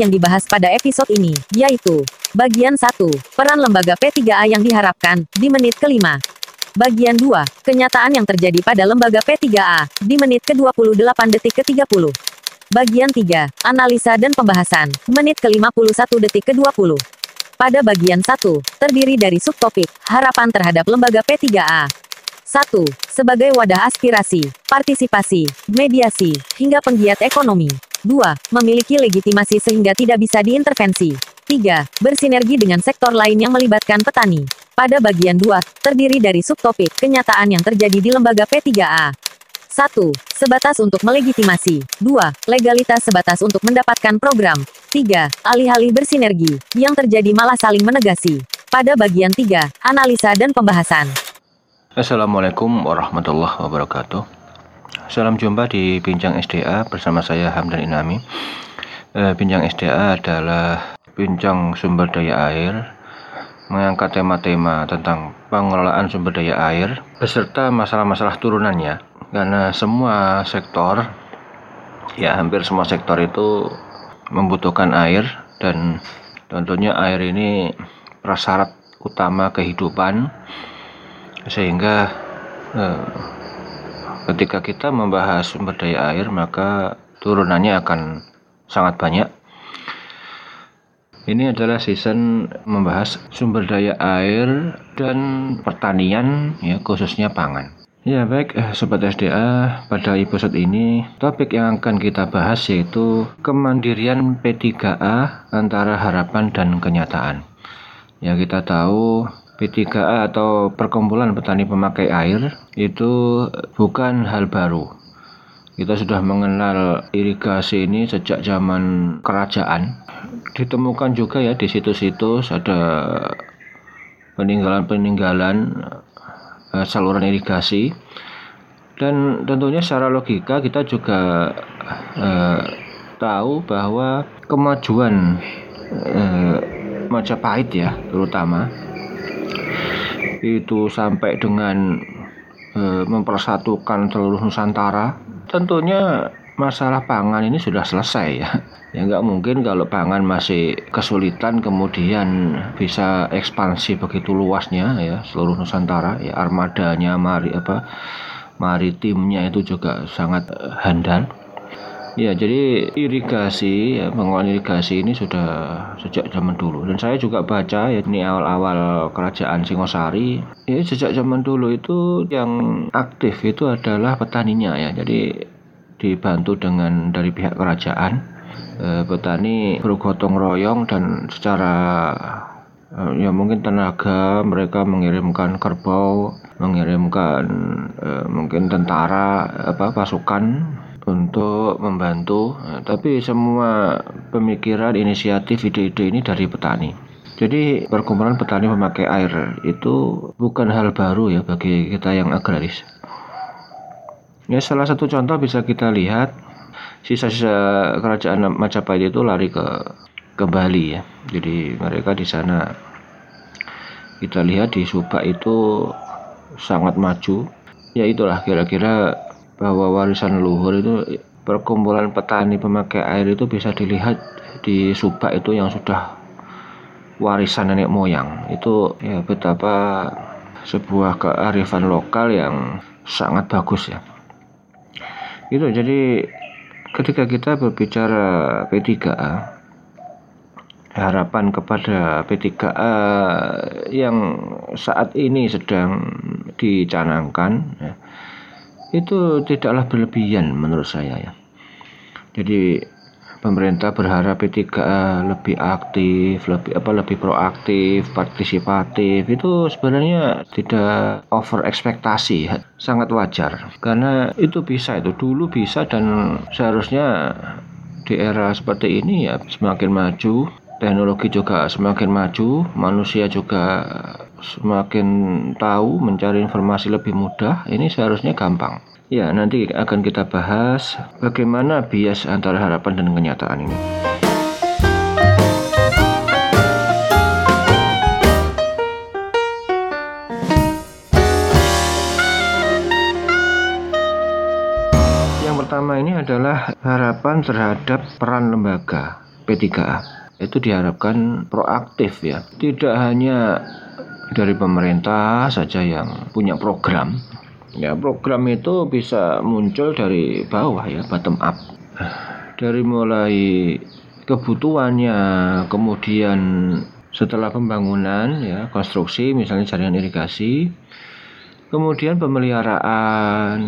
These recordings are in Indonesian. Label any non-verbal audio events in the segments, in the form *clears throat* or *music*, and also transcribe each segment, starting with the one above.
yang dibahas pada episode ini, yaitu Bagian 1, Peran Lembaga P3A yang diharapkan, di menit kelima. Bagian 2, Kenyataan yang terjadi pada Lembaga P3A, di menit ke-28 detik ke-30. Bagian 3, Analisa dan Pembahasan, menit ke-51 detik ke-20. Pada bagian 1, terdiri dari subtopik, harapan terhadap Lembaga P3A. 1. Sebagai wadah aspirasi, partisipasi, mediasi, hingga penggiat ekonomi. 2. Memiliki legitimasi sehingga tidak bisa diintervensi. 3. Bersinergi dengan sektor lain yang melibatkan petani. Pada bagian 2, terdiri dari subtopik kenyataan yang terjadi di lembaga P3A. 1. Sebatas untuk melegitimasi. 2. Legalitas sebatas untuk mendapatkan program. 3. Alih-alih bersinergi, yang terjadi malah saling menegasi. Pada bagian 3, analisa dan pembahasan. Assalamualaikum warahmatullahi wabarakatuh. Salam jumpa di Bincang SDA bersama saya Hamdan Inami. Eh, Bincang SDA adalah bincang sumber daya air, mengangkat tema-tema tentang pengelolaan sumber daya air beserta masalah-masalah turunannya. Karena semua sektor, ya hampir semua sektor itu membutuhkan air dan tentunya air ini prasyarat utama kehidupan sehingga eh, ketika kita membahas sumber daya air maka turunannya akan sangat banyak. Ini adalah season membahas sumber daya air dan pertanian ya khususnya pangan. Ya baik eh, Sobat SDA pada episode ini topik yang akan kita bahas yaitu kemandirian P3A antara harapan dan kenyataan. Ya kita tahu P3A atau Perkumpulan Petani Pemakai Air itu bukan hal baru. Kita sudah mengenal irigasi ini sejak zaman kerajaan. Ditemukan juga ya di situs-situs ada peninggalan-peninggalan uh, saluran irigasi. Dan tentunya secara logika kita juga uh, tahu bahwa kemajuan uh, Majapahit ya terutama itu sampai dengan e, mempersatukan seluruh Nusantara, tentunya masalah pangan ini sudah selesai ya. *laughs* Ya nggak mungkin kalau pangan masih kesulitan kemudian bisa ekspansi begitu luasnya ya seluruh Nusantara. Ya armadanya mari apa maritimnya itu juga sangat handal Ya, jadi irigasi, ya, pengelolaan irigasi ini sudah sejak zaman dulu. Dan saya juga baca ya ini awal-awal kerajaan Singosari. Ya, sejak zaman dulu itu yang aktif itu adalah petaninya ya. Jadi dibantu dengan dari pihak kerajaan. Eh, petani bergotong royong dan secara eh, ya mungkin tenaga mereka mengirimkan kerbau, mengirimkan eh, mungkin tentara apa pasukan untuk membantu, eh, tapi semua pemikiran, inisiatif, ide-ide ini dari petani. Jadi perkumpulan petani memakai air itu bukan hal baru ya bagi kita yang agraris. Ya salah satu contoh bisa kita lihat sisa-sisa kerajaan Majapahit itu lari ke ke Bali ya. Jadi mereka di sana kita lihat di Subak itu sangat maju. Ya itulah kira-kira bahwa warisan leluhur itu perkumpulan petani pemakai air itu bisa dilihat di Subak itu yang sudah warisan nenek moyang. Itu ya betapa sebuah kearifan lokal yang sangat bagus ya. Itu jadi ketika kita berbicara P3A harapan kepada P3A yang saat ini sedang dicanangkan ya, itu tidaklah berlebihan menurut saya ya. Jadi pemerintah berharap P3A lebih aktif, lebih apa lebih proaktif, partisipatif itu sebenarnya tidak over ekspektasi, sangat wajar. Karena itu bisa itu dulu bisa dan seharusnya di era seperti ini ya semakin maju, teknologi juga semakin maju, manusia juga semakin tahu mencari informasi lebih mudah, ini seharusnya gampang. Ya, nanti akan kita bahas bagaimana bias antara harapan dan kenyataan ini. Yang pertama ini adalah harapan terhadap peran lembaga P3A itu diharapkan proaktif ya tidak hanya dari pemerintah saja yang punya program ya program itu bisa muncul dari bawah ya bottom up dari mulai kebutuhannya kemudian setelah pembangunan ya konstruksi misalnya jaringan irigasi kemudian pemeliharaan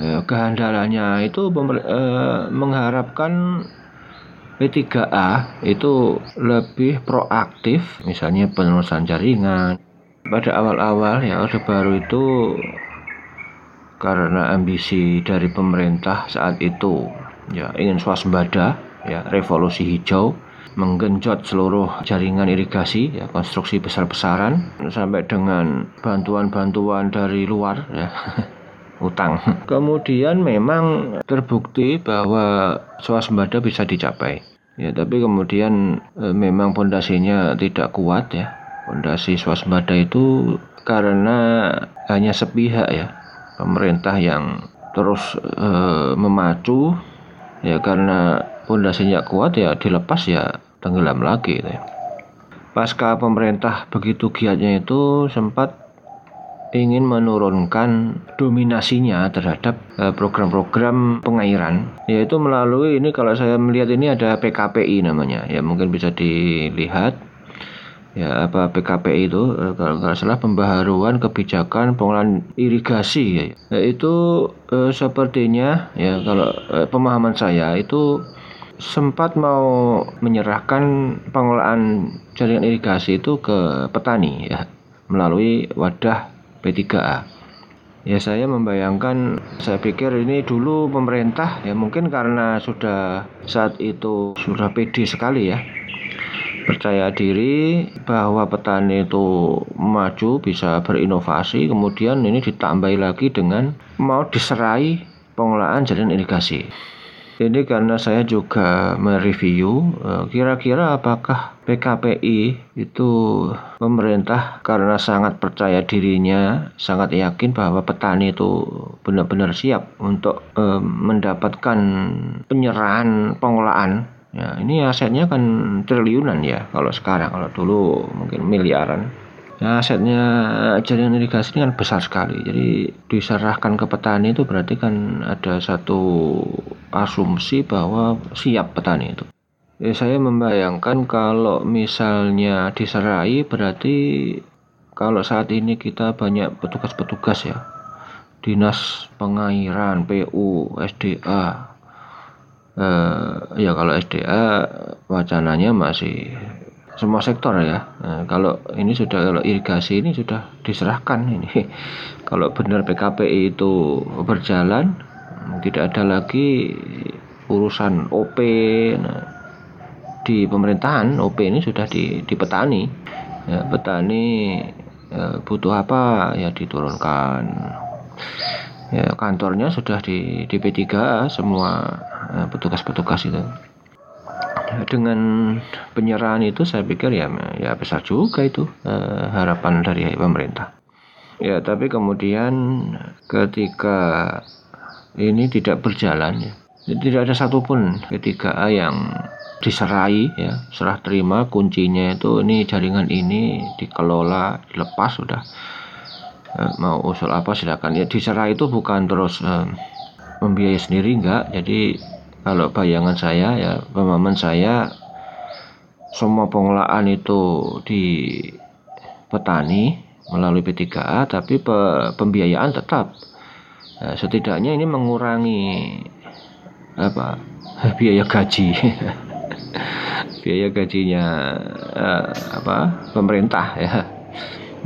ya, kehandalannya itu eh, mengharapkan P3A itu lebih proaktif, misalnya penerusan jaringan. Pada awal-awal ya Orde Baru itu karena ambisi dari pemerintah saat itu ya ingin swasembada ya revolusi hijau menggenjot seluruh jaringan irigasi ya konstruksi besar-besaran sampai dengan bantuan-bantuan dari luar ya *laughs* utang. Kemudian memang terbukti bahwa swasembada bisa dicapai. Ya, tapi kemudian e, memang pondasinya tidak kuat ya. Pondasi swasembada itu karena hanya sepihak ya. Pemerintah yang terus e, memacu ya karena pondasinya kuat ya dilepas ya tenggelam lagi gitu ya. Pasca pemerintah begitu giatnya itu sempat ingin menurunkan dominasinya terhadap eh, program-program pengairan yaitu melalui ini kalau saya melihat ini ada PKPI namanya ya mungkin bisa dilihat ya apa PKPI itu eh, kalau nggak salah pembaharuan kebijakan pengelolaan irigasi ya itu eh, sepertinya ya kalau eh, pemahaman saya itu sempat mau menyerahkan pengelolaan jaringan irigasi itu ke petani ya melalui wadah P3A. Ya saya membayangkan, saya pikir ini dulu pemerintah ya mungkin karena sudah saat itu sudah pede sekali ya percaya diri bahwa petani itu maju bisa berinovasi kemudian ini ditambahi lagi dengan mau diserai pengelolaan jalan irigasi ini karena saya juga mereview eh, kira-kira apakah PKPI itu pemerintah karena sangat percaya dirinya, sangat yakin bahwa petani itu benar-benar siap untuk eh, mendapatkan penyerahan pengolahan. Ya, ini asetnya kan triliunan ya kalau sekarang, kalau dulu mungkin miliaran. Ya, asetnya jaringan irigasi ini kan besar sekali. Jadi diserahkan ke petani itu berarti kan ada satu asumsi bahwa siap petani itu. Ya, saya membayangkan kalau misalnya diserai berarti kalau saat ini kita banyak petugas-petugas ya. Dinas Pengairan, PU, SDA. Eh, ya kalau SDA wacananya masih semua sektor ya. Nah, kalau ini sudah kalau irigasi ini sudah diserahkan ini. *laughs* Kalau benar PKPI itu berjalan, tidak ada lagi urusan OP. Nah, di pemerintahan OP ini sudah di, di petani. Ya, petani ya, butuh apa ya diturunkan. Ya, kantornya sudah di di P3 semua ya, petugas-petugas itu dengan penyerahan itu saya pikir ya ya besar juga itu eh, harapan dari pemerintah. Ya, tapi kemudian ketika ini tidak berjalan ya, tidak ada satupun ketika yang diserai ya serah terima kuncinya itu ini jaringan ini dikelola dilepas sudah eh, mau usul apa silakan. Ya diserai itu bukan terus eh, membiayai sendiri enggak. Jadi kalau bayangan saya ya pemahaman saya semua pengelolaan itu di petani melalui P3A tapi pe, pembiayaan tetap. Ya, setidaknya ini mengurangi apa *laughs* biaya gaji. *laughs* Biaya gajinya uh, apa pemerintah ya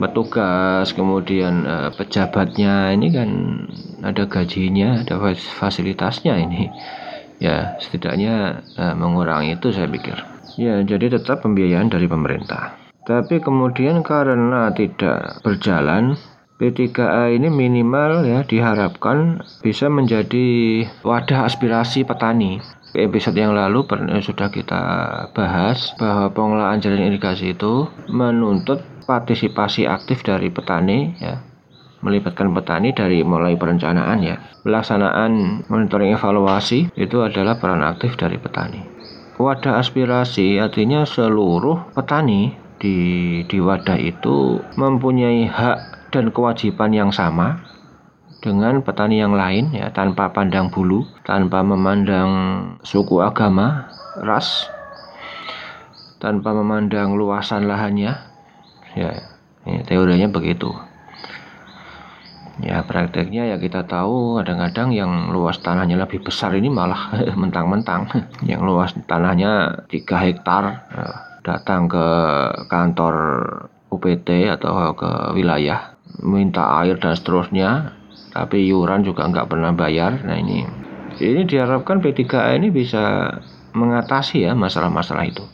petugas kemudian uh, pejabatnya ini kan ada gajinya ada fasilitasnya ini. Ya setidaknya uh, mengurangi itu saya pikir. Ya jadi tetap pembiayaan dari pemerintah. Tapi kemudian karena tidak berjalan P3A ini minimal ya diharapkan bisa menjadi wadah aspirasi petani. Episode yang lalu sudah kita bahas bahwa pengelolaan jalan irigasi itu menuntut partisipasi aktif dari petani ya melibatkan petani dari mulai perencanaan ya. Pelaksanaan monitoring evaluasi itu adalah peran aktif dari petani. wadah aspirasi artinya seluruh petani di di wadah itu mempunyai hak dan kewajiban yang sama dengan petani yang lain ya tanpa pandang bulu, tanpa memandang suku agama, ras, tanpa memandang luasan lahannya. Ya, ini teorinya begitu. Ya prakteknya ya kita tahu kadang-kadang yang luas tanahnya lebih besar ini malah *laughs* mentang-mentang. Yang luas tanahnya 3 hektar ya, datang ke kantor UPT atau ke wilayah minta air dan seterusnya tapi iuran juga nggak pernah bayar. Nah ini ini diharapkan P3A ini bisa mengatasi ya masalah-masalah itu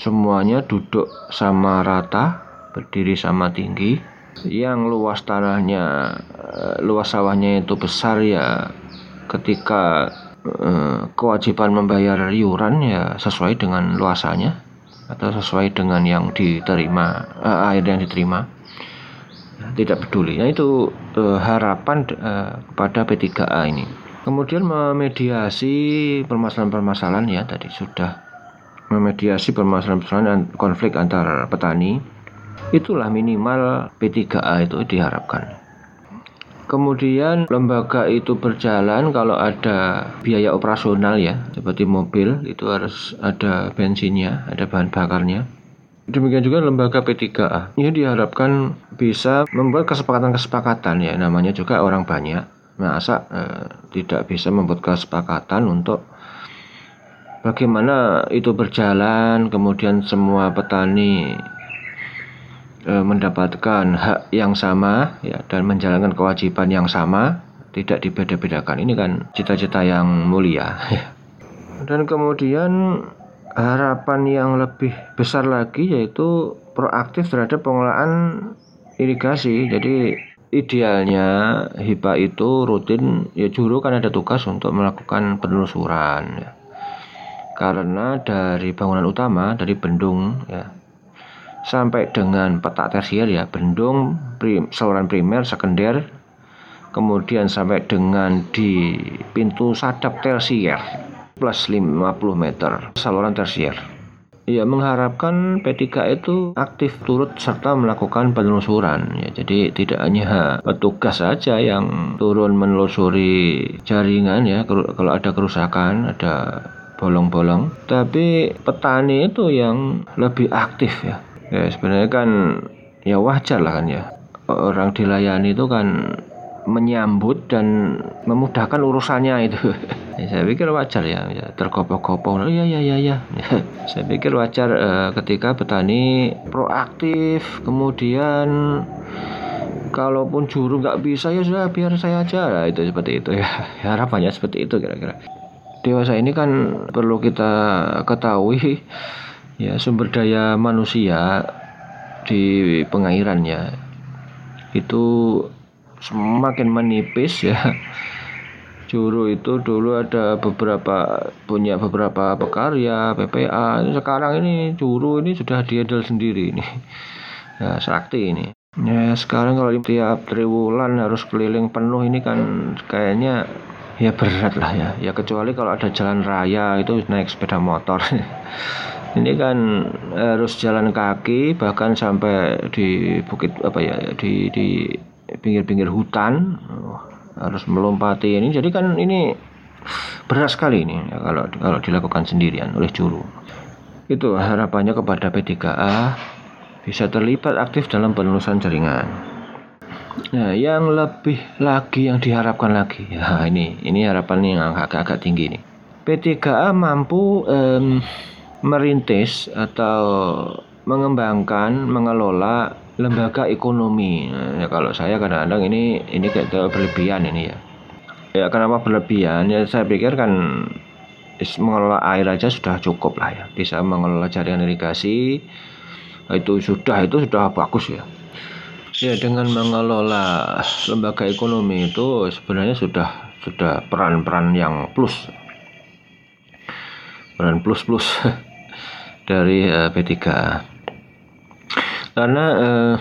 semuanya duduk sama rata berdiri sama tinggi. Yang luas tanahnya eh, luas sawahnya itu besar ya. Ketika eh, kewajiban membayar iuran ya sesuai dengan luasannya atau sesuai dengan yang diterima eh, air yang diterima. Tidak peduli. Nah itu harapan kepada P3A ini. Kemudian memediasi permasalahan-permasalahan ya tadi sudah memediasi permasalahan-permasalahan konflik antar petani Itulah minimal P3A itu diharapkan. Kemudian lembaga itu berjalan kalau ada biaya operasional ya, seperti mobil itu harus ada bensinnya, ada bahan bakarnya. Demikian juga lembaga P3A. Ini diharapkan bisa membuat kesepakatan-kesepakatan ya, namanya juga orang banyak. Masa eh, tidak bisa membuat kesepakatan untuk bagaimana itu berjalan, kemudian semua petani e, mendapatkan hak yang sama ya dan menjalankan kewajiban yang sama tidak dibeda-bedakan. Ini kan cita-cita yang mulia *laughs* dan kemudian harapan yang lebih besar lagi yaitu proaktif terhadap pengelolaan irigasi. Jadi idealnya HIPA itu rutin ya juru kan ada tugas untuk melakukan penelusuran ya. Karena dari bangunan utama dari bendung ya sampai dengan petak tersier ya bendung prim, saluran primer sekunder kemudian sampai dengan di pintu sadap tersier plus 50 meter saluran tersier Ya mengharapkan P3 itu aktif turut serta melakukan penelusuran ya. Jadi tidak hanya petugas saja yang turun menelusuri jaringan ya kalau ada kerusakan, ada bolong-bolong, tapi petani itu yang lebih aktif ya. Ya sebenarnya kan ya wajar lah kan ya. Orang dilayani itu kan menyambut dan memudahkan urusannya itu. *laughs* Ya, saya pikir wajar ya, ya terkopoh-kopoh oh, ya ya ya ya *laughs* saya pikir wajar uh, ketika petani proaktif kemudian kalaupun juru nggak bisa ya sudah biar saya aja. Lah itu seperti itu ya. *laughs* Harapannya seperti itu kira-kira dewasa ini kan perlu kita ketahui ya sumber daya manusia di pengairannya itu semakin menipis ya. Juru itu dulu ada beberapa punya beberapa pekarya PPA sekarang ini Juru ini sudah diedel sendiri ini. Ya sakti ini. Ya sekarang kalau tiap triwulan harus keliling penuh ini kan kayaknya ya berat lah ya. Ya kecuali kalau ada jalan raya itu naik sepeda motor. *laughs* Ini kan harus jalan kaki bahkan sampai di bukit apa ya di di pinggir-pinggir hutan. Harus melompati ini. Jadi kan ini berat sekali ini ya, kalau kalau dilakukan sendirian oleh juru. Itu harapannya kepada P3A bisa terlibat aktif dalam penelusuran jaringan. Nah, yang lebih lagi yang diharapkan lagi, ya ini ini harapan yang agak-agak tinggi nih. P3A mampu um, merintis atau mengembangkan, mengelola lembaga ekonomi. Nah, ya kalau saya kadang-kadang ini ini kayak berlebihan ini ya. Ya kenapa berlebihan? Ya saya pikir kan mengelola air aja sudah cukup lah ya. Bisa mengelola jaringan irigasi itu sudah itu sudah bagus ya. Ya dengan mengelola lembaga ekonomi itu sebenarnya sudah sudah peran-peran yang plus. Peran plus-plus. *laughs* dari uh, eh, P3 karena uh,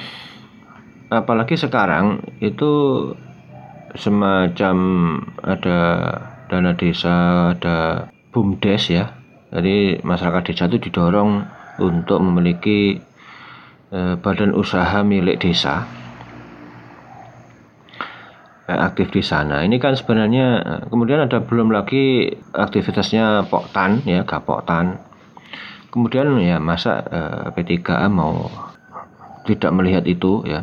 apalagi sekarang itu semacam ada dana desa ada BUMDes ya. Jadi masyarakat desa itu didorong untuk memiliki eh, badan usaha milik desa eh, aktif di sana. Ini kan sebenarnya eh, kemudian ada belum lagi aktivitasnya Poktan ya, Gapoktan. Kemudian ya masa eh, P3A mau tidak melihat itu ya.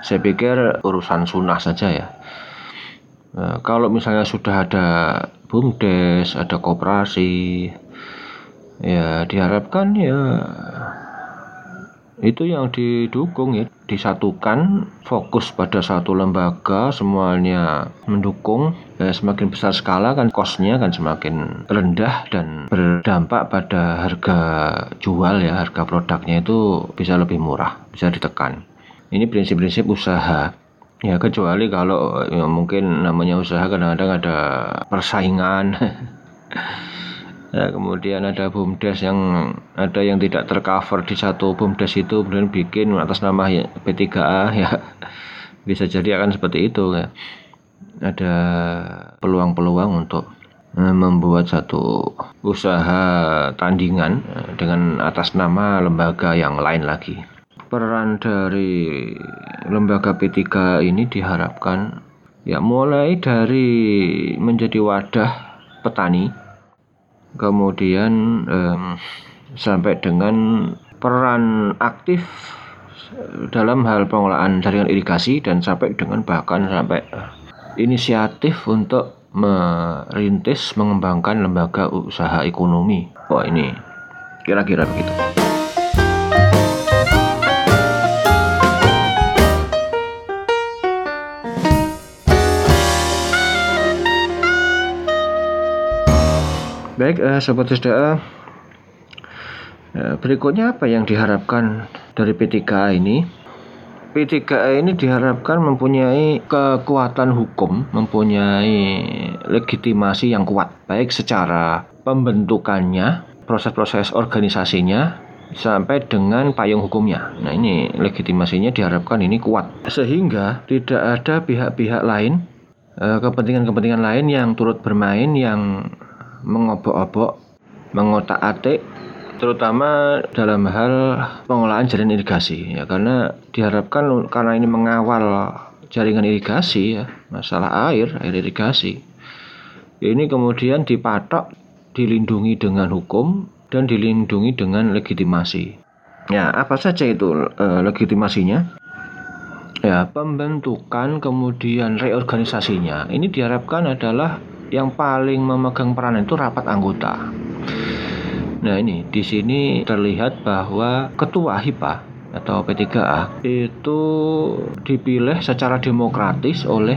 Saya pikir urusan sunnah saja ya. Eh, kalau misalnya sudah ada bumdes, ada koperasi, ya diharapkan ya itu yang didukung ya disatukan fokus pada satu lembaga semuanya mendukung. Ya, semakin besar skala kan kosnya kan semakin rendah dan berdampak pada harga jual ya harga produknya itu bisa lebih murah bisa ditekan. Ini prinsip-prinsip usaha. Ya kecuali kalau ya, mungkin namanya usaha kadang-kadang ada persaingan *laughs* Ya, kemudian ada bumdes yang ada yang tidak tercover di satu bumdes itu kemudian bikin atas nama ya, P3A ya *laughs* bisa jadi akan seperti itu ya. Ada peluang-peluang untuk eh, membuat satu usaha tandingan eh, dengan atas nama lembaga yang lain lagi. Peran dari lembaga P3 ini diharapkan ya mulai dari menjadi wadah petani kemudian um, sampai dengan peran aktif dalam hal pengelolaan jaringan irigasi dan sampai dengan bahkan sampai inisiatif untuk merintis mengembangkan lembaga usaha ekonomi. Wah ini kira-kira begitu. Baik, uh, sobat SDA, uh, berikutnya apa yang diharapkan dari P3A ini? P3A ini diharapkan mempunyai kekuatan hukum, mempunyai legitimasi yang kuat, baik secara pembentukannya, proses-proses organisasinya, sampai dengan payung hukumnya. Nah ini legitimasinya diharapkan ini kuat, sehingga tidak ada pihak-pihak lain, eh, kepentingan-kepentingan lain yang turut bermain yang mengobok-obok, mengotak-atik terutama dalam hal pengolahan jaringan irigasi ya. Karena diharapkan karena ini mengawal jaringan irigasi ya masalah air air irigasi ini kemudian dipatok dilindungi dengan hukum dan dilindungi dengan legitimasi. Ya apa saja itu e, legitimasinya? Ya pembentukan kemudian reorganisasinya. Ini diharapkan adalah yang paling memegang peran itu rapat anggota. Nah ini di sini terlihat bahwa ketua HIPA atau P3A itu dipilih secara demokratis oleh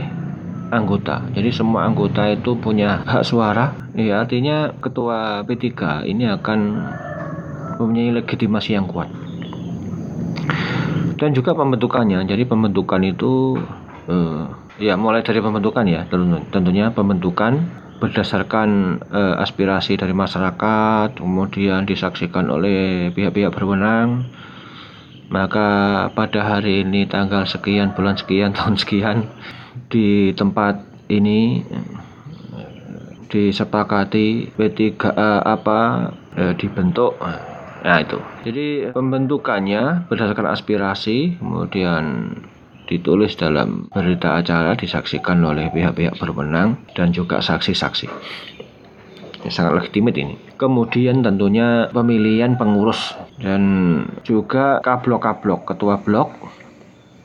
anggota. Jadi semua anggota itu punya hak suara. Ya artinya ketua P3 ini akan mempunyai legitimasi yang kuat. Dan juga pembentukannya. Jadi pembentukan itu eh, Ya, mulai dari pembentukan ya, tentunya pembentukan berdasarkan uh, aspirasi dari masyarakat, kemudian disaksikan oleh pihak-pihak berwenang. Maka pada hari ini tanggal sekian, bulan sekian, *laughs* tahun sekian di tempat ini disepakati P3A apa eh, dibentuk Nah itu. Jadi pembentukannya berdasarkan aspirasi, kemudian ditulis dalam berita acara disaksikan oleh pihak-pihak berwenang dan juga saksi-saksi. Sangat legitimit ini. Kemudian tentunya pemilihan pengurus dan juga kablok-kablok ketua blok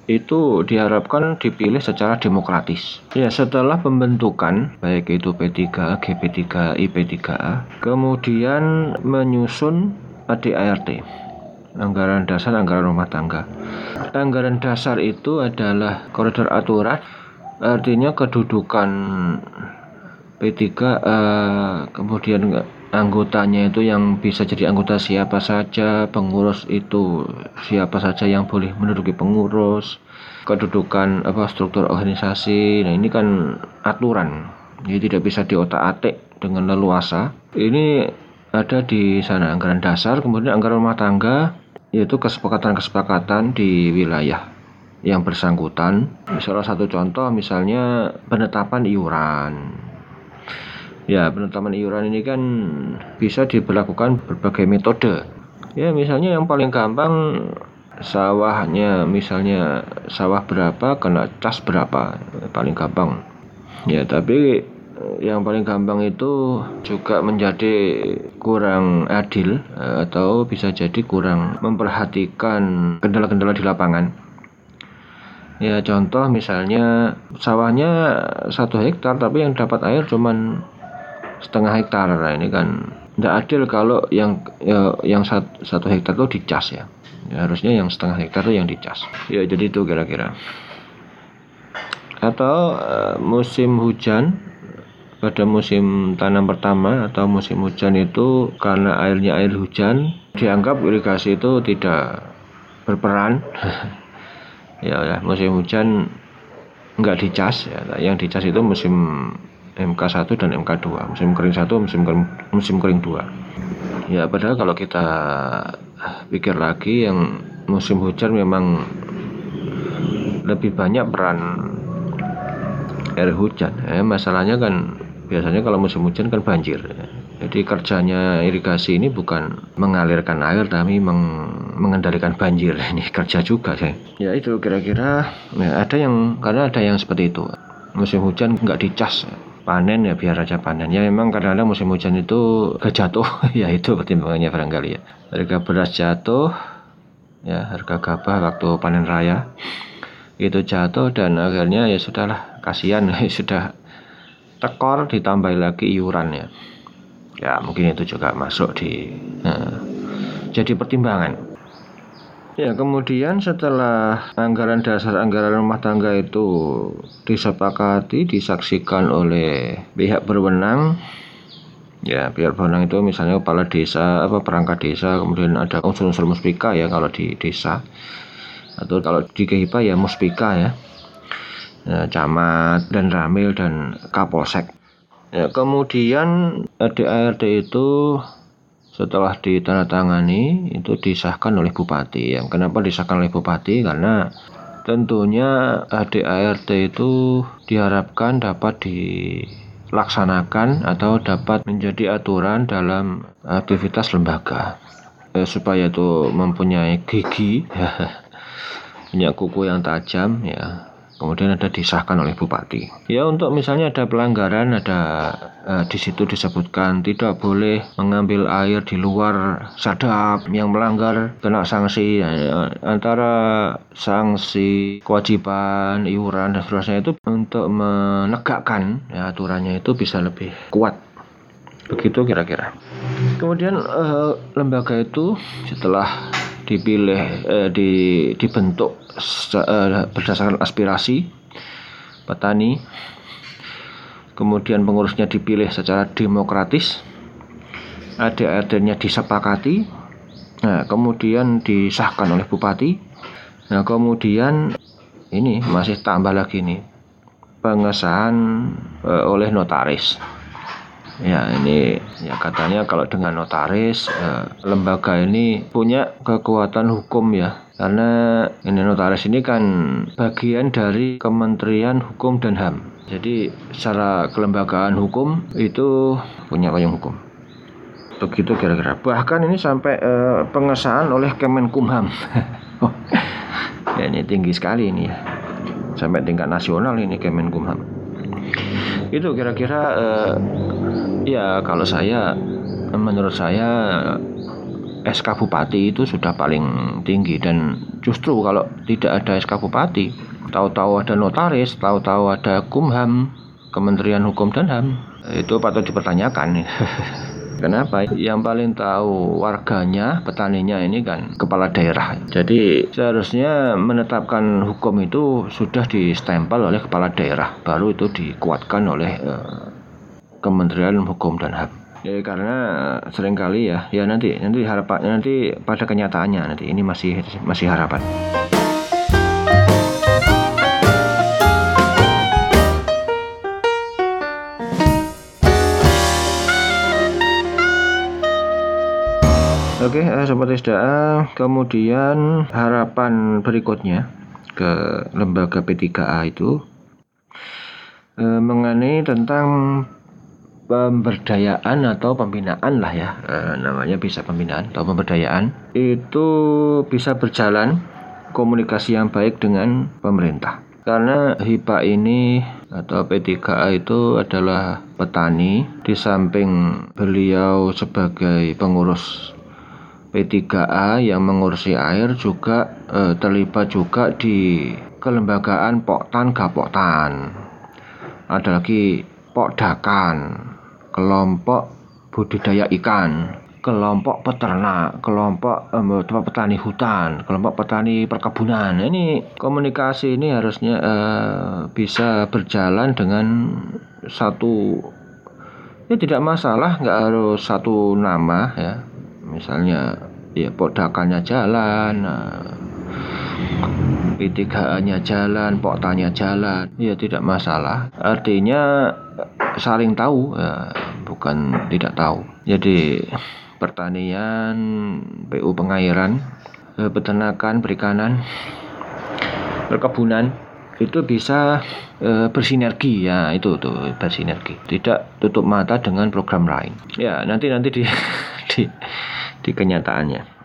itu diharapkan dipilih secara demokratis. Ya, setelah pembentukan baik itu P3, GP3, IP3A, kemudian menyusun ADART anggaran dasar anggaran rumah tangga. Anggaran dasar itu adalah koridor aturan artinya kedudukan P3 eh, kemudian anggotanya itu yang bisa jadi anggota siapa saja pengurus itu siapa saja yang boleh menduduki pengurus kedudukan apa struktur organisasi. Nah ini kan aturan jadi tidak bisa diotak-atik dengan leluasa. Ini ada di sana anggaran dasar, kemudian anggaran rumah tangga, yaitu kesepakatan-kesepakatan di wilayah yang bersangkutan. Salah satu contoh misalnya penetapan iuran. Ya, penetapan iuran ini kan bisa diberlakukan berbagai metode. Ya, misalnya yang paling gampang sawahnya misalnya sawah berapa kena cas berapa paling gampang. Ya, tapi yang paling gampang itu juga menjadi kurang adil atau bisa jadi kurang memperhatikan kendala-kendala di lapangan. Ya contoh misalnya sawahnya satu hektar tapi yang dapat air cuman setengah hektar nah ini kan tidak adil kalau yang ya, yang satu, satu hektar itu dicas ya. ya harusnya yang setengah hektar itu yang dicas ya jadi itu kira-kira atau uh, musim hujan pada musim tanam pertama atau musim hujan itu karena airnya air hujan dianggap irigasi itu tidak berperan. *laughs* Ya, ya musim hujan nggak dicas ya. Yang dicas itu musim MK1 dan MK2 musim kering 1 musim kering, musim kering 2 ya padahal kalau kita pikir lagi yang musim hujan memang lebih banyak peran air hujan eh, masalahnya kan biasanya kalau musim hujan kan banjir. Jadi kerjanya irigasi ini bukan mengalirkan air tapi meng mengendalikan banjir. *laughs* Ini kerja juga sih. Ya itu kira-kira ya, ada yang karena ada yang seperti itu. Musim hujan nggak dicas panen ya biar aja panen. Ya memang kadang-kadang musim hujan itu kejatuh. *laughs* Ya itu pertimbangannya barangkali ya. Harga beras jatuh ya harga gabah waktu panen raya itu jatuh dan akhirnya ya sudahlah kasihan. *laughs* Sudah tekor ditambah lagi iuran ya. Ya mungkin itu juga masuk di eh, jadi pertimbangan. Ya, kemudian setelah anggaran dasar anggaran rumah tangga itu disepakati, disaksikan oleh pihak berwenang, ya pihak berwenang itu misalnya kepala desa, apa perangkat desa, kemudian ada unsur-unsur muspika ya kalau di desa, atau kalau di kehipa ya muspika ya camat dan ramil dan kapolsek. Ya, kemudian ADART itu setelah ditandatangani itu disahkan oleh bupati. Ya kenapa disahkan oleh bupati? Karena tentunya ADART itu diharapkan dapat dilaksanakan atau dapat menjadi aturan dalam aktivitas lembaga. Eh, supaya itu mempunyai gigi *laughs* punya kuku yang tajam ya kemudian ada disahkan oleh bupati. Ya untuk misalnya ada pelanggaran ada eh, di situ disebutkan tidak boleh mengambil air di luar sadap yang melanggar kena sanksi ya, antara sanksi kewajiban iuran dan seterusnya itu untuk menegakkan ya, aturannya itu bisa lebih kuat begitu kira-kira. Kemudian eh, lembaga itu setelah dipilih eh, di, dibentuk berdasarkan aspirasi petani kemudian pengurusnya dipilih secara demokratis ADRD-nya disepakati nah kemudian disahkan oleh bupati nah kemudian ini masih tambah lagi nih pengesahan eh, oleh notaris. Ya ini ya katanya kalau dengan notaris eh, lembaga ini punya kekuatan hukum ya karena ini notaris ini kan bagian dari Kementerian Hukum dan HAM. Jadi secara kelembagaan hukum itu punya payung hukum. Begitu kira-kira. Bahkan ini sampai eh, pengesahan oleh Kemenkumham. *laughs* oh, ya ini tinggi sekali ini ya. Sampai tingkat nasional ini Kemenkumham. Itu kira-kira eh, Ya kalau saya menurut saya SK Bupati itu sudah paling tinggi dan justru kalau tidak ada SK Bupati, tahu-tahu ada notaris, tahu-tahu ada Kumham, Kementerian Hukum dan HAM, itu patut dipertanyakan. *laughs* Kenapa? Yang paling tahu warganya, petaninya ini kan kepala daerah. Jadi seharusnya menetapkan hukum itu sudah distempel oleh kepala daerah, baru itu dikuatkan oleh uh, Kementerian Hukum dan HAM. Ya karena sering kali ya, ya nanti nanti harapan nanti pada kenyataannya nanti ini masih masih harapan. Oke, eh, seperti sudah kemudian harapan berikutnya ke lembaga P3A itu eh, mengenai tentang pemberdayaan atau pembinaan lah ya. Eh, namanya bisa pembinaan atau pemberdayaan. Itu bisa berjalan komunikasi yang baik dengan pemerintah. Karena HIPA ini atau P3A itu adalah petani. Di samping beliau sebagai pengurus P3A yang mengurusi air juga eh, terlibat juga di kelembagaan Poktan Gapoktan. Ada lagi Pokdakan kelompok budidaya ikan kelompok peternak, kelompok um, petani hutan, kelompok petani perkebunan. Ini komunikasi ini harusnya uh, bisa berjalan dengan satu ya tidak masalah, nggak harus satu nama ya. Misalnya ya podakannya jalan, uh, P3A-nya jalan, Poktanya jalan, ya tidak masalah. Artinya saling tahu, ya, bukan tidak tahu. Jadi pertanian, PU pengairan, eh, peternakan, perikanan, perkebunan itu bisa e, bersinergi. Ya itu tuh bersinergi. Tidak tutup mata dengan program lain. Ya nanti nanti di *laughs* di, di kenyataannya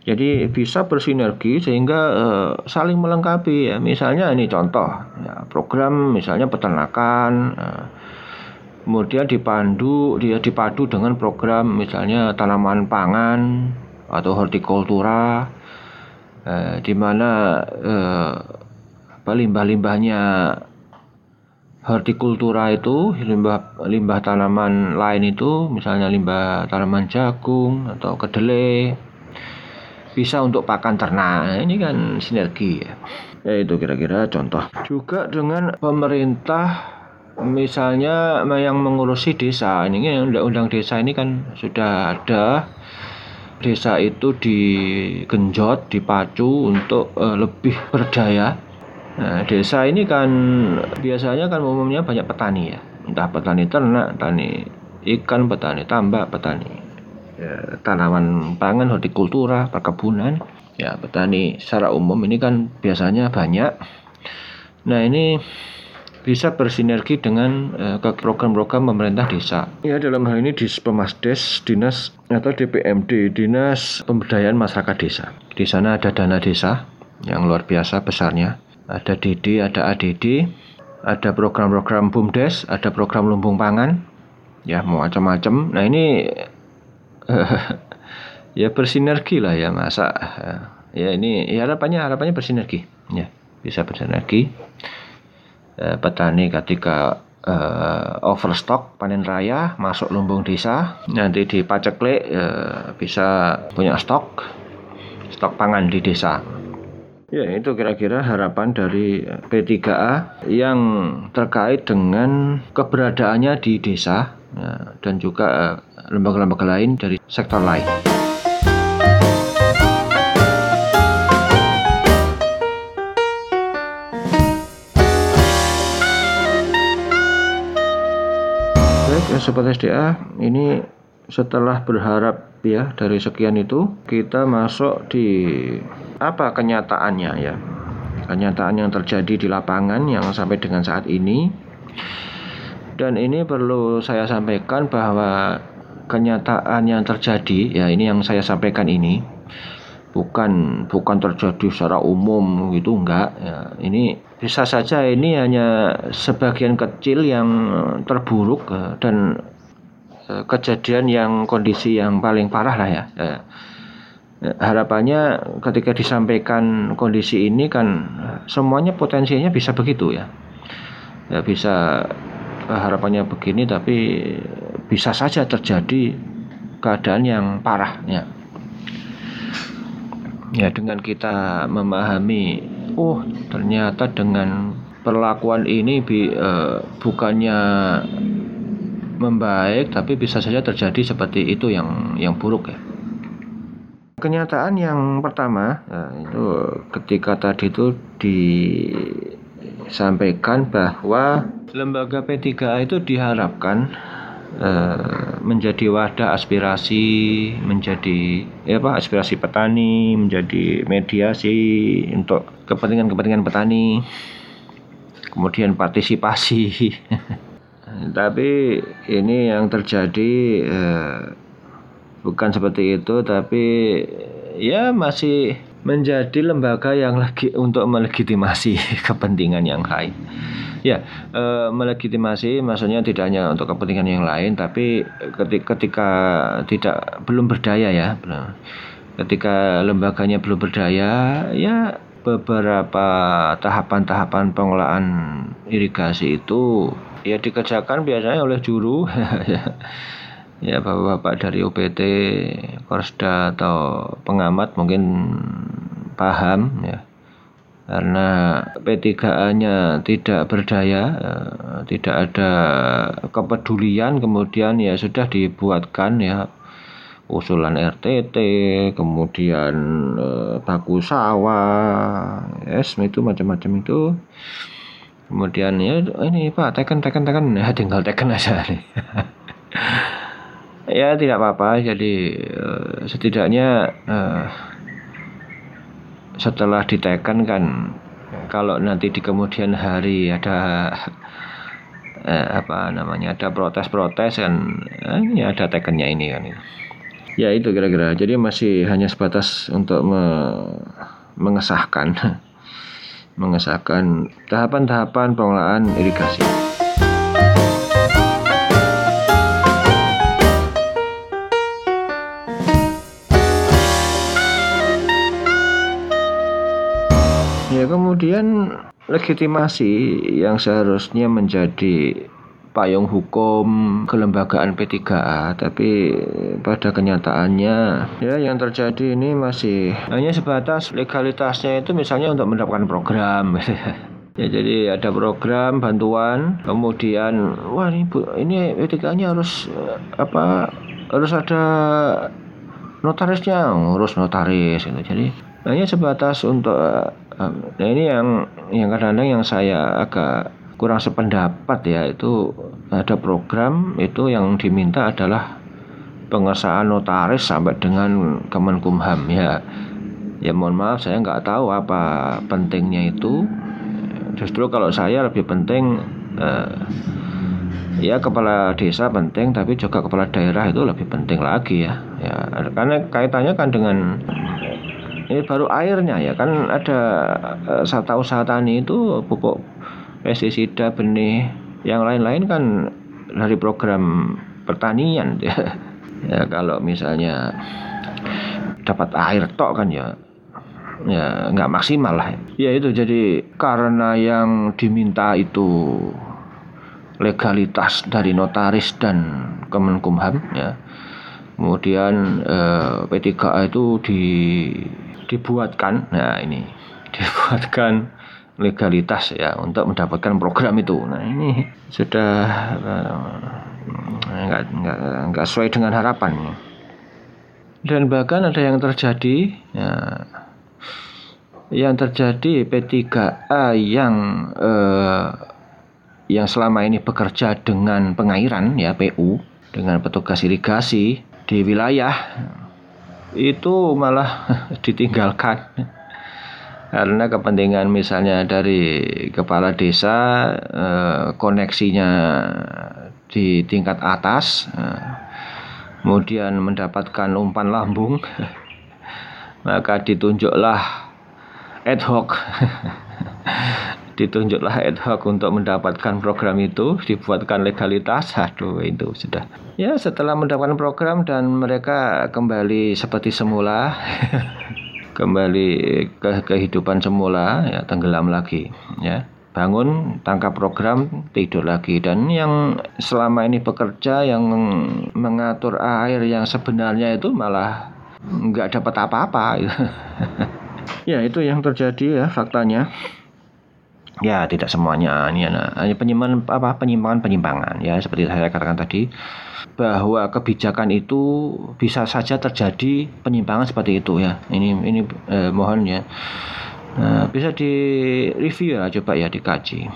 jadi bisa bersinergi sehingga e, saling melengkapi. Ya misalnya ini contoh ya, program misalnya peternakan e, kemudian dipandu dia dipadu dengan program misalnya tanaman pangan atau hortikultura eh, di mana eh, limbah-limbahnya hortikultura itu limbah limbah tanaman lain itu misalnya limbah tanaman jagung atau kedelai bisa untuk pakan ternak. Nah, ini kan sinergi ya. Ya itu kira-kira contoh. Juga dengan pemerintah misalnya yang mengurusi desa. Ini undang-undang desa ini kan sudah ada. Desa itu digenjot dipacu untuk uh, lebih berdaya. Nah, desa ini kan biasanya kan umumnya banyak petani ya. Entah petani ternak petani ikan petani tambak petani ya, tanaman pangan hortikultura perkebunan ya petani secara umum ini kan biasanya banyak nah ini bisa bersinergi dengan uh, program-program pemerintah desa. Ya dalam hal ini di Pemasdes, Dinas atau DPMD, Dinas Pemberdayaan Masyarakat Desa. Di sana ada dana desa yang luar biasa besarnya. Ada DD, ada ADD, ada program-program BUMDes, ada program lumbung pangan, ya macam-macam. Nah ini *laughs* ya bersinergi lah ya masa ya ini ya harapannya harapannya bersinergi. Ya bisa bersinergi. Eh, petani ketika uh, overstock panen raya masuk lumbung desa nanti di paceklik uh, bisa punya stok stok pangan di desa. Ya itu kira-kira harapan dari P3A yang terkait dengan keberadaannya di desa dan juga lembaga-lembaga uh, lain dari sektor lain. Sobat SDA ini setelah berharap ya dari sekian itu kita masuk di apa kenyataannya ya kenyataan yang terjadi di lapangan yang sampai dengan saat ini dan ini perlu saya sampaikan bahwa kenyataan yang terjadi ya ini yang saya sampaikan ini bukan bukan terjadi secara umum gitu enggak ya ini bisa saja ini hanya sebagian kecil yang terburuk eh, dan eh, kejadian yang kondisi yang paling parah lah ya. ya. Harapannya ketika disampaikan kondisi ini kan semuanya potensinya bisa begitu ya. Ya bisa harapannya begini tapi bisa saja terjadi keadaan yang parah ya ya dengan kita memahami oh ternyata dengan perlakuan ini bi, uh, bukannya membaik tapi bisa saja terjadi seperti itu yang yang buruk ya. Kenyataan yang pertama ya, itu ketika tadi itu disampaikan bahwa lembaga P3A itu diharapkan Eh, menjadi wadah aspirasi, menjadi ya apa aspirasi petani, menjadi mediasi untuk kepentingan-kepentingan petani, kemudian partisipasi. *laughs* tapi ini yang terjadi eh, bukan seperti itu tapi ya masih menjadi lembaga yang lagi untuk melegitimasi *laughs* kepentingan yang lain. Ya, e, melegitimasi maksudnya tidak hanya untuk kepentingan yang lain, tapi ketika, ketika tidak belum berdaya ya, ketika lembaganya belum berdaya, ya beberapa tahapan-tahapan pengelolaan irigasi itu ya dikerjakan biasanya oleh juru *laughs* ya bapak-bapak dari OPT, Korsda atau pengamat mungkin paham ya karena P3A-nya tidak berdaya, eh, tidak ada kepedulian, kemudian ya sudah dibuatkan ya usulan RTT, kemudian eh, baku sawah, es itu macam-macam itu. Kemudian ya ini Pak teken teken teken ya tinggal teken aja nih. *laughs* ya tidak apa-apa. Jadi uh, setidaknya uh, setelah diteken kan kalau nanti di kemudian hari ada uh, apa namanya ada protes-protes kan uh, ini ada tekennya ini kan. Ya itu kira-kira. Jadi masih hanya sebatas untuk me mengesahkan *laughs* mengesahkan tahapan-tahapan pengelolaan irigasi. Kemudian legitimasi yang seharusnya menjadi payung hukum kelembagaan P3A tapi pada kenyataannya ya yang terjadi ini masih hanya sebatas legalitasnya itu misalnya untuk mendapatkan program. *laughs* Ya jadi ada program bantuan kemudian wah ini bu ini P3A-nya harus apa harus ada notarisnya ngurus notaris gitu. Jadi hanya sebatas untuk nah ini yang yang kadang-kadang yang saya agak kurang sependapat ya itu ada program itu yang diminta adalah pengesahan notaris sampai dengan Kemenkumham ya. Ya mohon maaf saya nggak tahu apa pentingnya itu. Justru kalau saya lebih penting eh, ya kepala desa penting tapi juga kepala daerah itu lebih penting lagi ya. Ya karena kaitannya kan dengan ini baru airnya ya. Kan ada uh, sata usaha tani itu pupuk pestisida benih yang lain-lain kan dari program pertanian *laughs* ya. ya kalau misalnya dapat air tok kan ya ya nggak maksimal lah. Ya itu jadi karena yang diminta itu legalitas dari notaris dan Kemenkumham ya. Kemudian eh, P3A itu di dibuatkan nah ini *laughs* dibuatkan legalitas ya untuk mendapatkan program itu. Nah ini sudah nggak nggak nggak sesuai dengan harapan dan bahkan ada yang terjadi ya, yang terjadi P3A yang eh, yang selama ini bekerja dengan pengairan ya PU dengan petugas irigasi di wilayah itu malah *laughs* ditinggalkan. Karena kepentingan misalnya dari kepala desa eh, koneksinya di tingkat atas eh, kemudian mendapatkan umpan lambung *laughs* maka ditunjuklah ad hoc *laughs* ditunjuklah ad hoc untuk mendapatkan program itu dibuatkan legalitas. Aduh itu sudah. Ya setelah mendapatkan program dan mereka kembali seperti semula *laughs* kembali ke kehidupan semula ya tenggelam lagi ya. Bangun tangkap program tidur lagi. Dan yang selama ini bekerja yang mengatur air yang sebenarnya itu malah nggak dapat apa-apa. *laughs* Ya itu yang terjadi ya faktanya ya tidak semuanya. Ini hanya penyimpangan apa penyimpangan penyimpangan. Ya seperti saya katakan tadi bahwa kebijakan itu bisa saja terjadi penyimpangan seperti itu ya. Ini ini eh, mohon ya. Nah, bisa di review ya coba ya dikaji.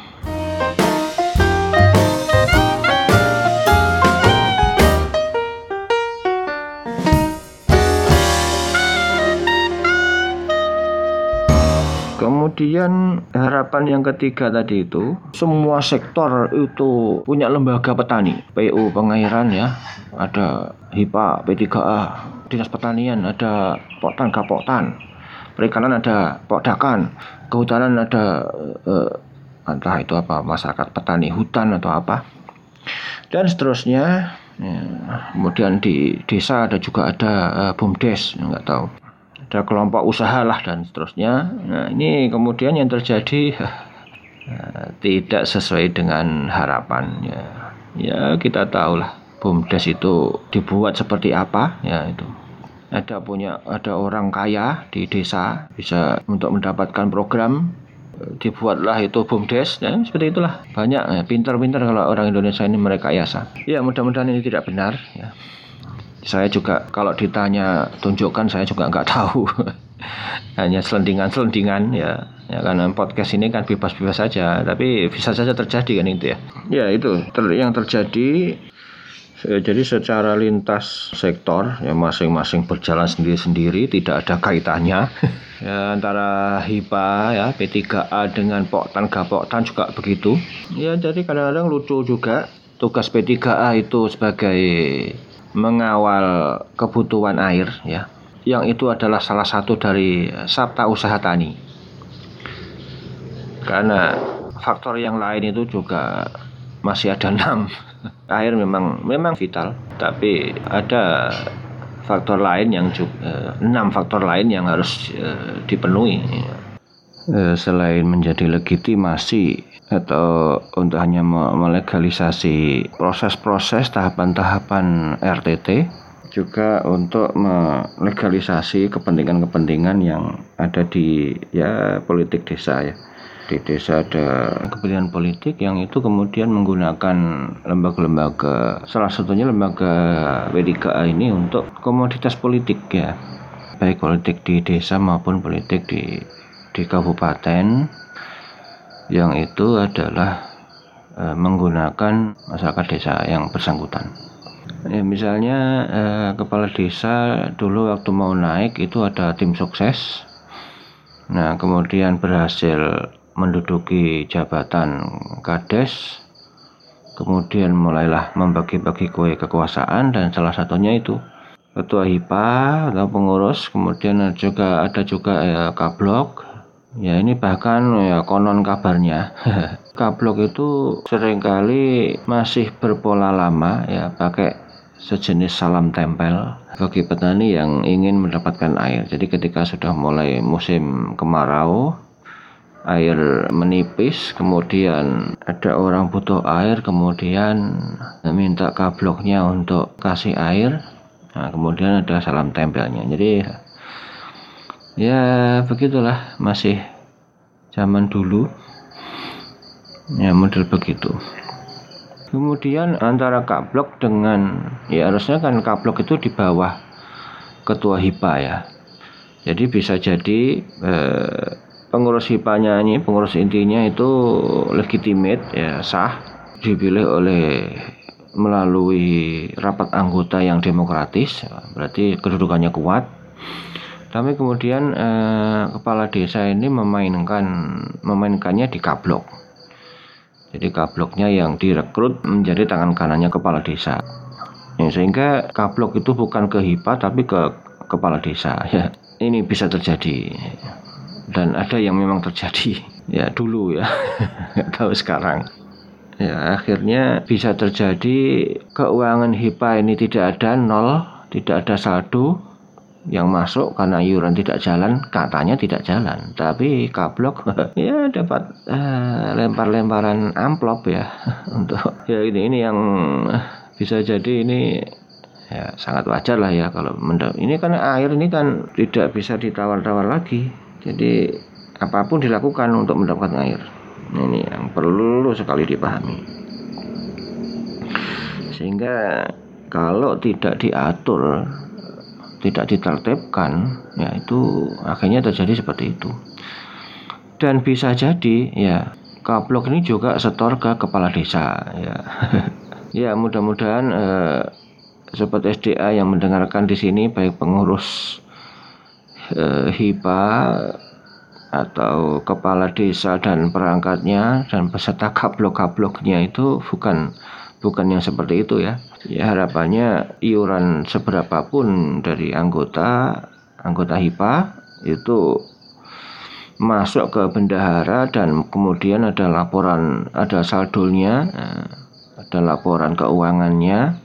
Kemudian harapan yang ketiga tadi itu semua sektor itu punya lembaga petani, PU pengairan ya, ada HIPA, P3A, Dinas Pertanian, ada Poktan Kapoktan, perikanan ada Pokdakan, kehutanan ada eh, entah itu apa masyarakat petani hutan atau apa. Dan seterusnya ya, kemudian di desa ada juga ada uh, bumdes nggak tahu ada kelompok usaha lah dan seterusnya. Nah, ini kemudian yang terjadi uh, *laughs* tidak sesuai dengan harapan ya. Ya, kita tahulah BUMDes itu dibuat seperti apa ya itu. Ada punya ada orang kaya di desa bisa untuk mendapatkan program dibuatlah itu BUMDes dan seperti itulah banyak ya, pintar-pintar kalau orang Indonesia ini mereka yasa ya mudah-mudahan ini tidak benar ya saya juga kalau ditanya tunjukkan saya juga nggak tahu. *laughs* Hanya selendingan-selendingan ya. Ya karena podcast ini kan bebas-bebas saja tapi bisa saja terjadi kan itu ya. Ya itu. Ter yang terjadi jadi secara lintas sektor ya masing-masing berjalan sendiri-sendiri tidak ada kaitannya. *laughs* Ya, antara HIPA ya P3A dengan Poktan Gapoktan juga begitu. Ya jadi kadang-kadang lucu juga tugas P3A itu sebagai mengawal kebutuhan air ya yang itu adalah salah satu dari sabta usaha tani. Karena faktor yang lain itu juga masih ada enam. *laughs* Air memang memang vital tapi ada faktor lain yang juga eh, enam faktor lain yang harus uh, dipenuhi uh, selain menjadi legitimasi atau untuk hanya melegalisasi proses-proses tahapan-tahapan RTT juga untuk melegalisasi kepentingan-kepentingan yang ada di ya politik desa ya. Di desa ada kepentingan politik yang itu kemudian menggunakan lembaga-lembaga salah satunya lembaga W3A ini untuk komoditas politik ya. Baik politik di desa maupun politik di di kabupaten yang itu adalah e, menggunakan masyarakat desa yang bersangkutan. Ya, misalnya e, kepala desa dulu waktu mau naik itu ada tim sukses. Nah, kemudian berhasil menduduki jabatan kades. Kemudian mulailah membagi-bagi kue kekuasaan dan salah satunya itu ketua HIPA atau pengurus, kemudian juga ada juga ya, kablok, Ya ini bahkan ya konon kabarnya *laughs* Kablok itu sering kali masih berpola lama ya pakai sejenis salam tempel bagi petani yang ingin mendapatkan air. Jadi ketika sudah mulai musim kemarau, air menipis, kemudian ada orang butuh air, kemudian minta kabloknya untuk kasih air. Nah, kemudian ada salam tempelnya. Jadi ya begitulah. Masih zaman dulu. Ya model begitu. Kemudian antara kablok dengan ya harusnya kan kablok itu di bawah ketua HIPA ya. Jadi bisa jadi eh, pengurus HIPA-nya ini pengurus intinya itu legitimate ya sah. Dipilih oleh melalui rapat anggota yang demokratis. Berarti kedudukannya kuat tapi kemudian eh, kepala desa ini memainkan memainkannya di kablok. Jadi kabloknya yang direkrut menjadi tangan kanannya kepala desa. Ya, sehingga kablok itu bukan ke HIPA tapi ke kepala desa. *laughs* Ya, ini bisa terjadi dan ada yang memang terjadi *laughs* ya dulu ya *laughs* nggak tahu sekarang ya akhirnya bisa terjadi keuangan HIPA ini tidak ada nol tidak ada saldo yang masuk karena iuran tidak jalan katanya tidak jalan. Tapi kablok *laughs* ya dapat uh, lempar-lemparan amplop ya *laughs* untuk ya ini ini yang bisa jadi ini ya sangat wajar lah ya kalau ini kan air ini kan tidak bisa ditawar-tawar lagi. Jadi apa pun dilakukan untuk mendapatkan air ini yang perlu sekali dipahami. Sehingga kalau tidak diatur tidak ditertibkan ya itu akhirnya terjadi seperti itu. Dan bisa jadi ya kablok ini juga setor ke kepala desa ya. *laughs* Ya mudah-mudahan eh, sobat SDA yang mendengarkan di sini baik pengurus eh, HIPA atau kepala desa dan perangkatnya dan peserta kablok-kabloknya itu bukan bukan yang seperti itu ya. Ya harapannya iuran seberapapun dari anggota anggota HIPA itu masuk ke bendahara dan kemudian ada laporan ada saldonya eh, ada laporan keuangannya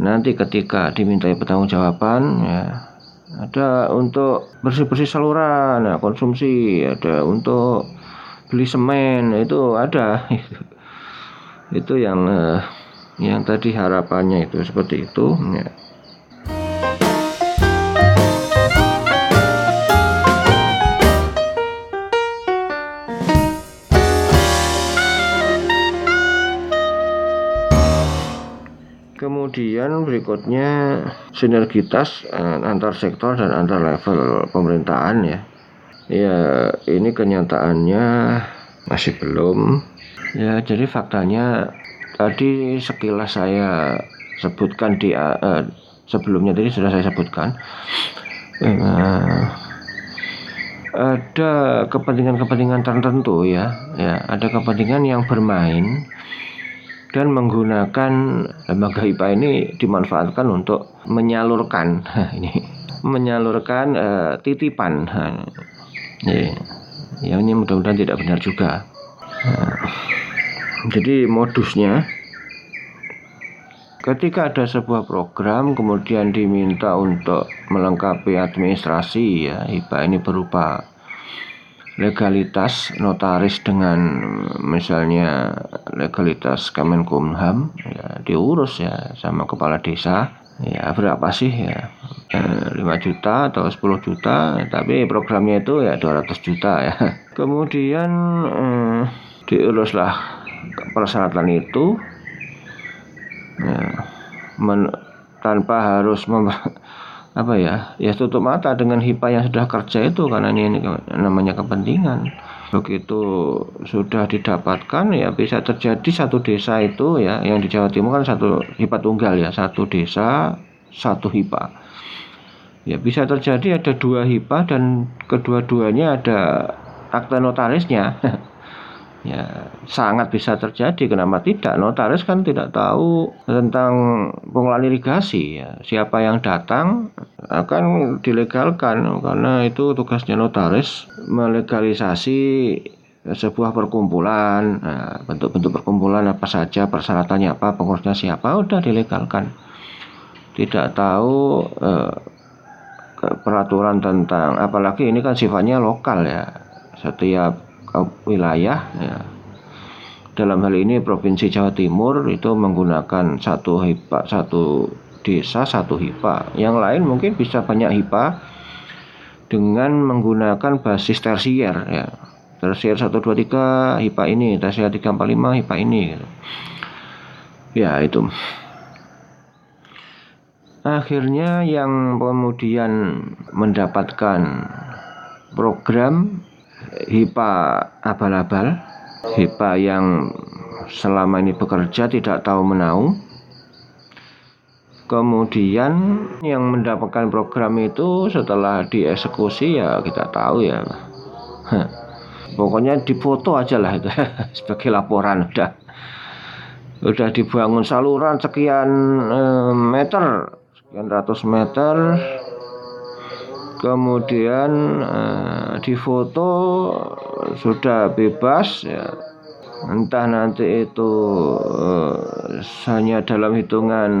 nanti ketika dimintai pertanggungjawaban ya ada untuk bersih-bersih saluran ya, konsumsi ada untuk beli semen itu ada *laughs* itu yang eh, yang tadi harapannya itu seperti itu ya. Kemudian berikutnya sinergitas eh, antar sektor dan antar level pemerintahan ya. Ya ini kenyataannya masih belum. Ya jadi faktanya tadi sekilas saya sebutkan di uh, sebelumnya tadi sudah saya sebutkan. Uh, ada kepentingan-kepentingan tertentu ya, ya. Ada kepentingan yang bermain dan menggunakan lembaga IPA ini dimanfaatkan untuk menyalurkan *laughs* ini menyalurkan uh, titipan. Ya, ya ini mudah-mudahan tidak benar juga jadi modusnya ketika ada sebuah program kemudian diminta untuk melengkapi administrasi ya IPA ini berupa legalitas notaris dengan misalnya legalitas Kemenkumham ya diurus ya sama kepala desa ya berapa sih ya eh, 5 juta atau 10 juta tapi programnya itu ya 200 juta ya. *laughs* Kemudian eh, diuruslah persyaratan itu. Ya, men, tanpa harus mem, *laughs* apa ya ya tutup mata dengan HIPA yang sudah kerja itu karena ini, ini namanya kepentingan. Begitu sudah didapatkan ya bisa terjadi satu desa itu ya yang di Jawa Timur kan satu HIPA tunggal ya satu desa satu HIPA ya bisa terjadi ada dua HIPA dan kedua-duanya ada akta notarisnya *laughs* ya sangat bisa terjadi kenapa tidak? Notaris kan tidak tahu tentang pengelolaan irigasi ya. Siapa yang datang akan dilegalkan karena itu tugasnya notaris melegalisasi sebuah perkumpulan. Nah, bentuk-bentuk perkumpulan apa saja persyaratannya apa pengurusnya siapa udah dilegalkan. Tidak tahu eh, peraturan tentang apalagi ini kan sifatnya lokal ya. Setiap wilayah ya. Dalam hal ini Provinsi Jawa Timur itu menggunakan satu HIPA, satu desa, satu HIPA. Yang lain mungkin bisa banyak HIPA dengan menggunakan basis tersier ya. Tersier 123 HIPA ini, tersier 345 HIPA ini. Gitu. Ya, itu. Akhirnya yang kemudian mendapatkan program HIPA abal-abal, HIPA yang selama ini bekerja tidak tahu menau. Kemudian yang mendapatkan program itu setelah dieksekusi ya kita tahu ya. Pokoknya difoto aja lah itu *laughs* sebagai laporan udah. Udah dibangun saluran sekian eh, meter, sekian ratus meter kemudian uh, di foto sudah bebas ya entah nanti itu uh, hanya dalam hitungan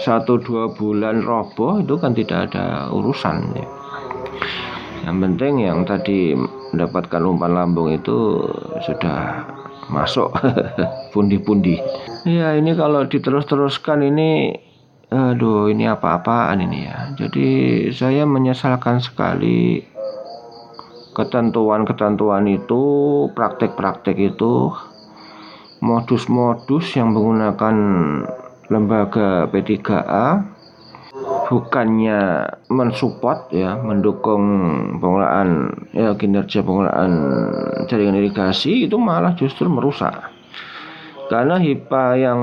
satu dua bulan roboh itu kan tidak ada urusan ya. yang penting yang tadi mendapatkan umpan lambung itu sudah masuk *laughs* pundi-pundi ya ini kalau diterus-teruskan ini Aduh, ini apa-apaan ini ya. Jadi saya menyesalkan sekali ketentuan-ketentuan itu, praktek-praktek itu, modus-modus yang menggunakan lembaga P3A bukannya mensupport ya, mendukung pengelolaan ya kinerja pengelolaan jaringan irigasi itu malah justru merusak. Karena HIPA yang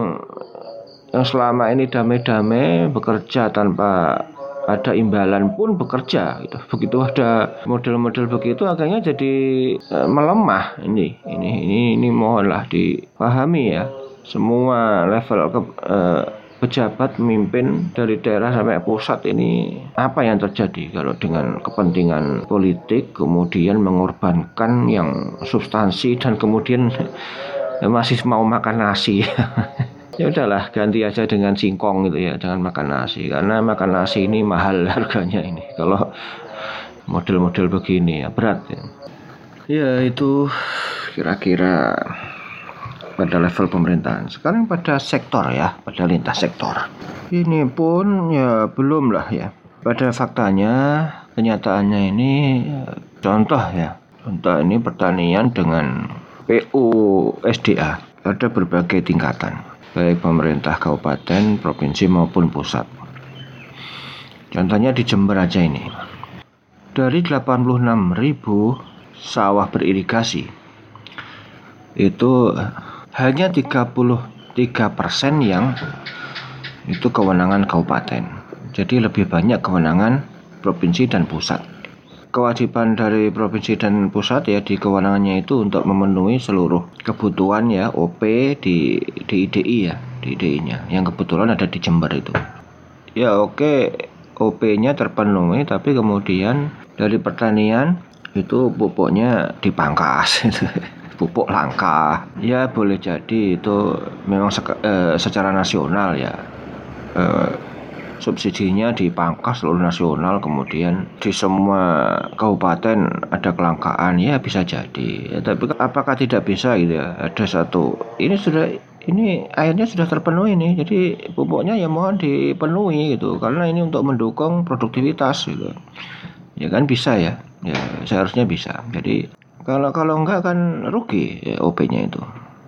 yang selama ini damai-damai bekerja tanpa ada imbalan pun bekerja gitu. Begitu ada model-model begitu akhirnya jadi uh, melemah ini. Ini ini ini mohonlah dipahami ya. Semua level ke, uh, pejabat pemimpin dari daerah sampai pusat ini apa yang terjadi kalau dengan kepentingan politik kemudian mengorbankan yang substansi dan kemudian *laughs* masih mau makan nasi *laughs* ya udahlah ganti aja dengan singkong gitu ya jangan makan nasi. Karena makan nasi ini mahal *laughs* harganya ini. Kalau model-model begini ya berat ya. Ya itu kira-kira pada level pemerintahan. Sekarang pada sektor ya pada lintas sektor. Ini pun ya belum lah ya. Pada faktanya kenyataannya ini ya, contoh ya. Contoh ini pertanian dengan PU SDA ada berbagai tingkatan baik pemerintah kabupaten, provinsi maupun pusat. Contohnya di Jember aja ini. Dari 86 ribu sawah beririgasi, itu hanya 33 persen yang itu kewenangan kabupaten. Jadi lebih banyak kewenangan provinsi dan pusat kewajiban dari provinsi dan pusat ya di kewenangannya itu untuk memenuhi seluruh kebutuhan ya OP di di ya di IDI-nya yang kebetulan ada di Jember itu. Ya oke OP-nya terpenuhi tapi kemudian dari pertanian itu pupuknya dipangkas. *laughs* Pupuk langka. Ya boleh jadi itu memang eh, secara nasional ya eh, subsidinya dipangkas seluruh nasional kemudian di semua kabupaten ada kelangkaan ya bisa jadi. Ya, tapi apakah tidak bisa gitu ya? Ada satu ini sudah ini airnya sudah terpenuhi nih jadi pupuknya ya mohon dipenuhi gitu karena ini untuk mendukung produktivitas gitu. Ya kan bisa ya? Ya seharusnya bisa. Jadi kalau kalau enggak kan rugi ya, OP-nya itu.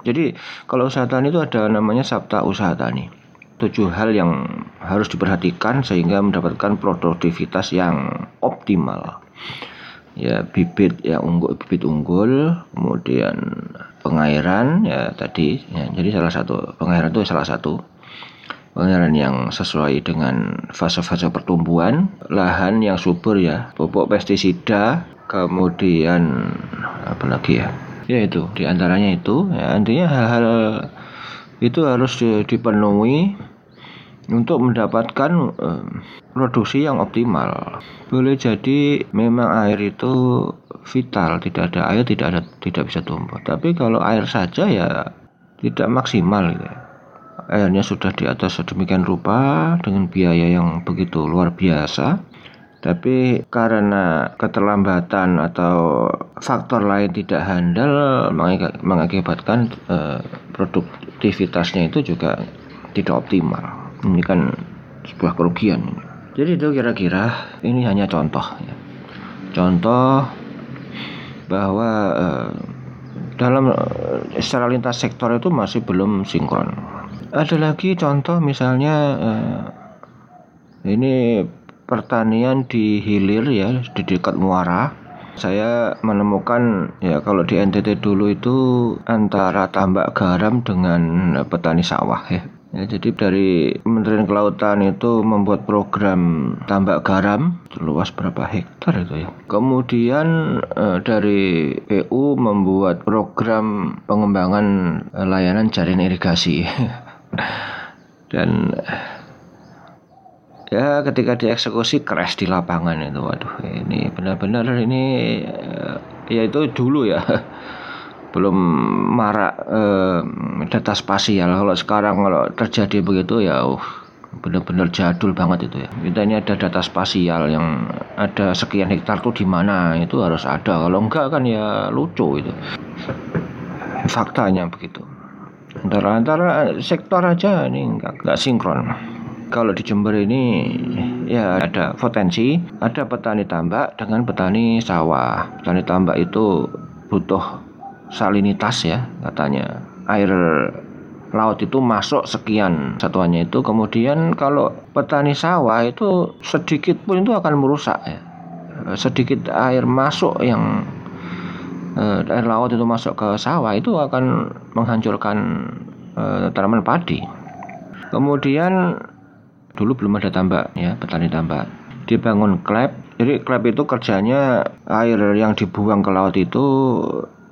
Jadi kalau usaha tani itu ada namanya sabta usaha tani tujuh hal yang harus diperhatikan sehingga mendapatkan produktivitas yang optimal. Ya bibit ya unggul bibit unggul kemudian pengairan ya tadi ya, jadi salah satu pengairan itu salah satu. Pengairan yang sesuai dengan fase-fase pertumbuhan lahan yang subur ya pupuk pestisida kemudian apa lagi ya? Ya itu di antaranya itu ya intinya hal-hal itu harus dipenuhi untuk mendapatkan uh, produksi yang optimal. Boleh jadi memang air itu vital, tidak ada air tidak ada tidak bisa tumbuh. Tapi kalau air saja ya tidak maksimal gitu. Airnya sudah di atas sedemikian rupa dengan biaya yang begitu luar biasa. Tapi karena keterlambatan atau faktor lain tidak handal mengakibatkan uh, produktivitasnya itu juga tidak optimal. Ini kan sebuah kerugian jadi itu kira-kira ini hanya contoh ya. contoh bahwa eh, dalam eh, secara lintas sektor itu masih belum sinkron. Ada lagi contoh misalnya eh, ini pertanian di hilir ya di dekat muara saya menemukan ya kalau di NTT dulu itu antara tambak garam dengan petani sawah ya Ya, jadi dari Kementerian Kelautan itu membuat program tambak garam luas berapa hektar itu ya. Kemudian eh, dari PU membuat program pengembangan eh, layanan jaring irigasi. *laughs* Dan ya ketika dieksekusi crash di lapangan itu. Waduh ini benar-benar ini eh, ya itu dulu ya. *laughs* Belum marak eh, data spasial. Kalau sekarang kalau terjadi begitu ya uh, benar-benar jadul banget itu ya. Kita ini ada data spasial yang ada sekian hektar tuh di mana itu harus ada. Kalau enggak kan ya lucu itu. Faktanya begitu. Antara antara sektor aja ini enggak, enggak sinkron kalau di Jember ini ya ada potensi ada petani tambak dengan petani sawah. Petani tambak itu butuh salinitas ya katanya. Air laut itu masuk sekian satuannya itu. Kemudian kalau petani sawah itu sedikit pun itu akan merusak ya. Sedikit air masuk yang eh, air laut itu masuk ke sawah itu akan menghancurkan eh, tanaman padi. Kemudian dulu belum ada tambak ya petani tambak dibangun klep. Jadi klep itu kerjanya air yang dibuang ke laut itu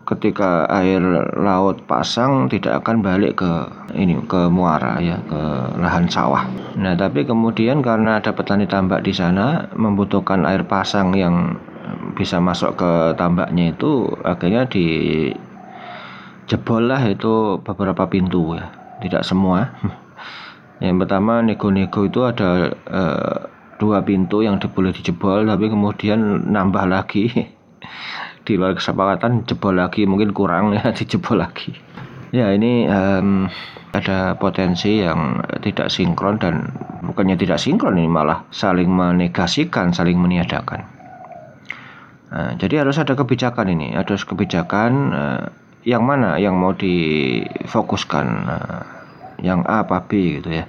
ketika air laut pasang tidak akan balik ke ini ke muara ya ke lahan sawah. Nah tapi kemudian karena ada petani tambak di sana membutuhkan air pasang yang bisa masuk ke tambaknya itu akhirnya di jebol lah itu beberapa pintu ya tidak semua. *laughs* Yang pertama nego-nego itu ada eh, dua pintu yang boleh dijebol tapi kemudian nambah lagi. *laughs* Di luar kesepakatan jebol lagi mungkin kurang ya *laughs* dijebol lagi. Ya ini um, ada potensi yang tidak sinkron dan bukannya tidak sinkron ini malah saling menegasikan saling meniadakan. Nah, jadi harus ada kebijakan ini harus kebijakan uh, yang mana yang mau difokuskan uh, yang A apa B gitu ya.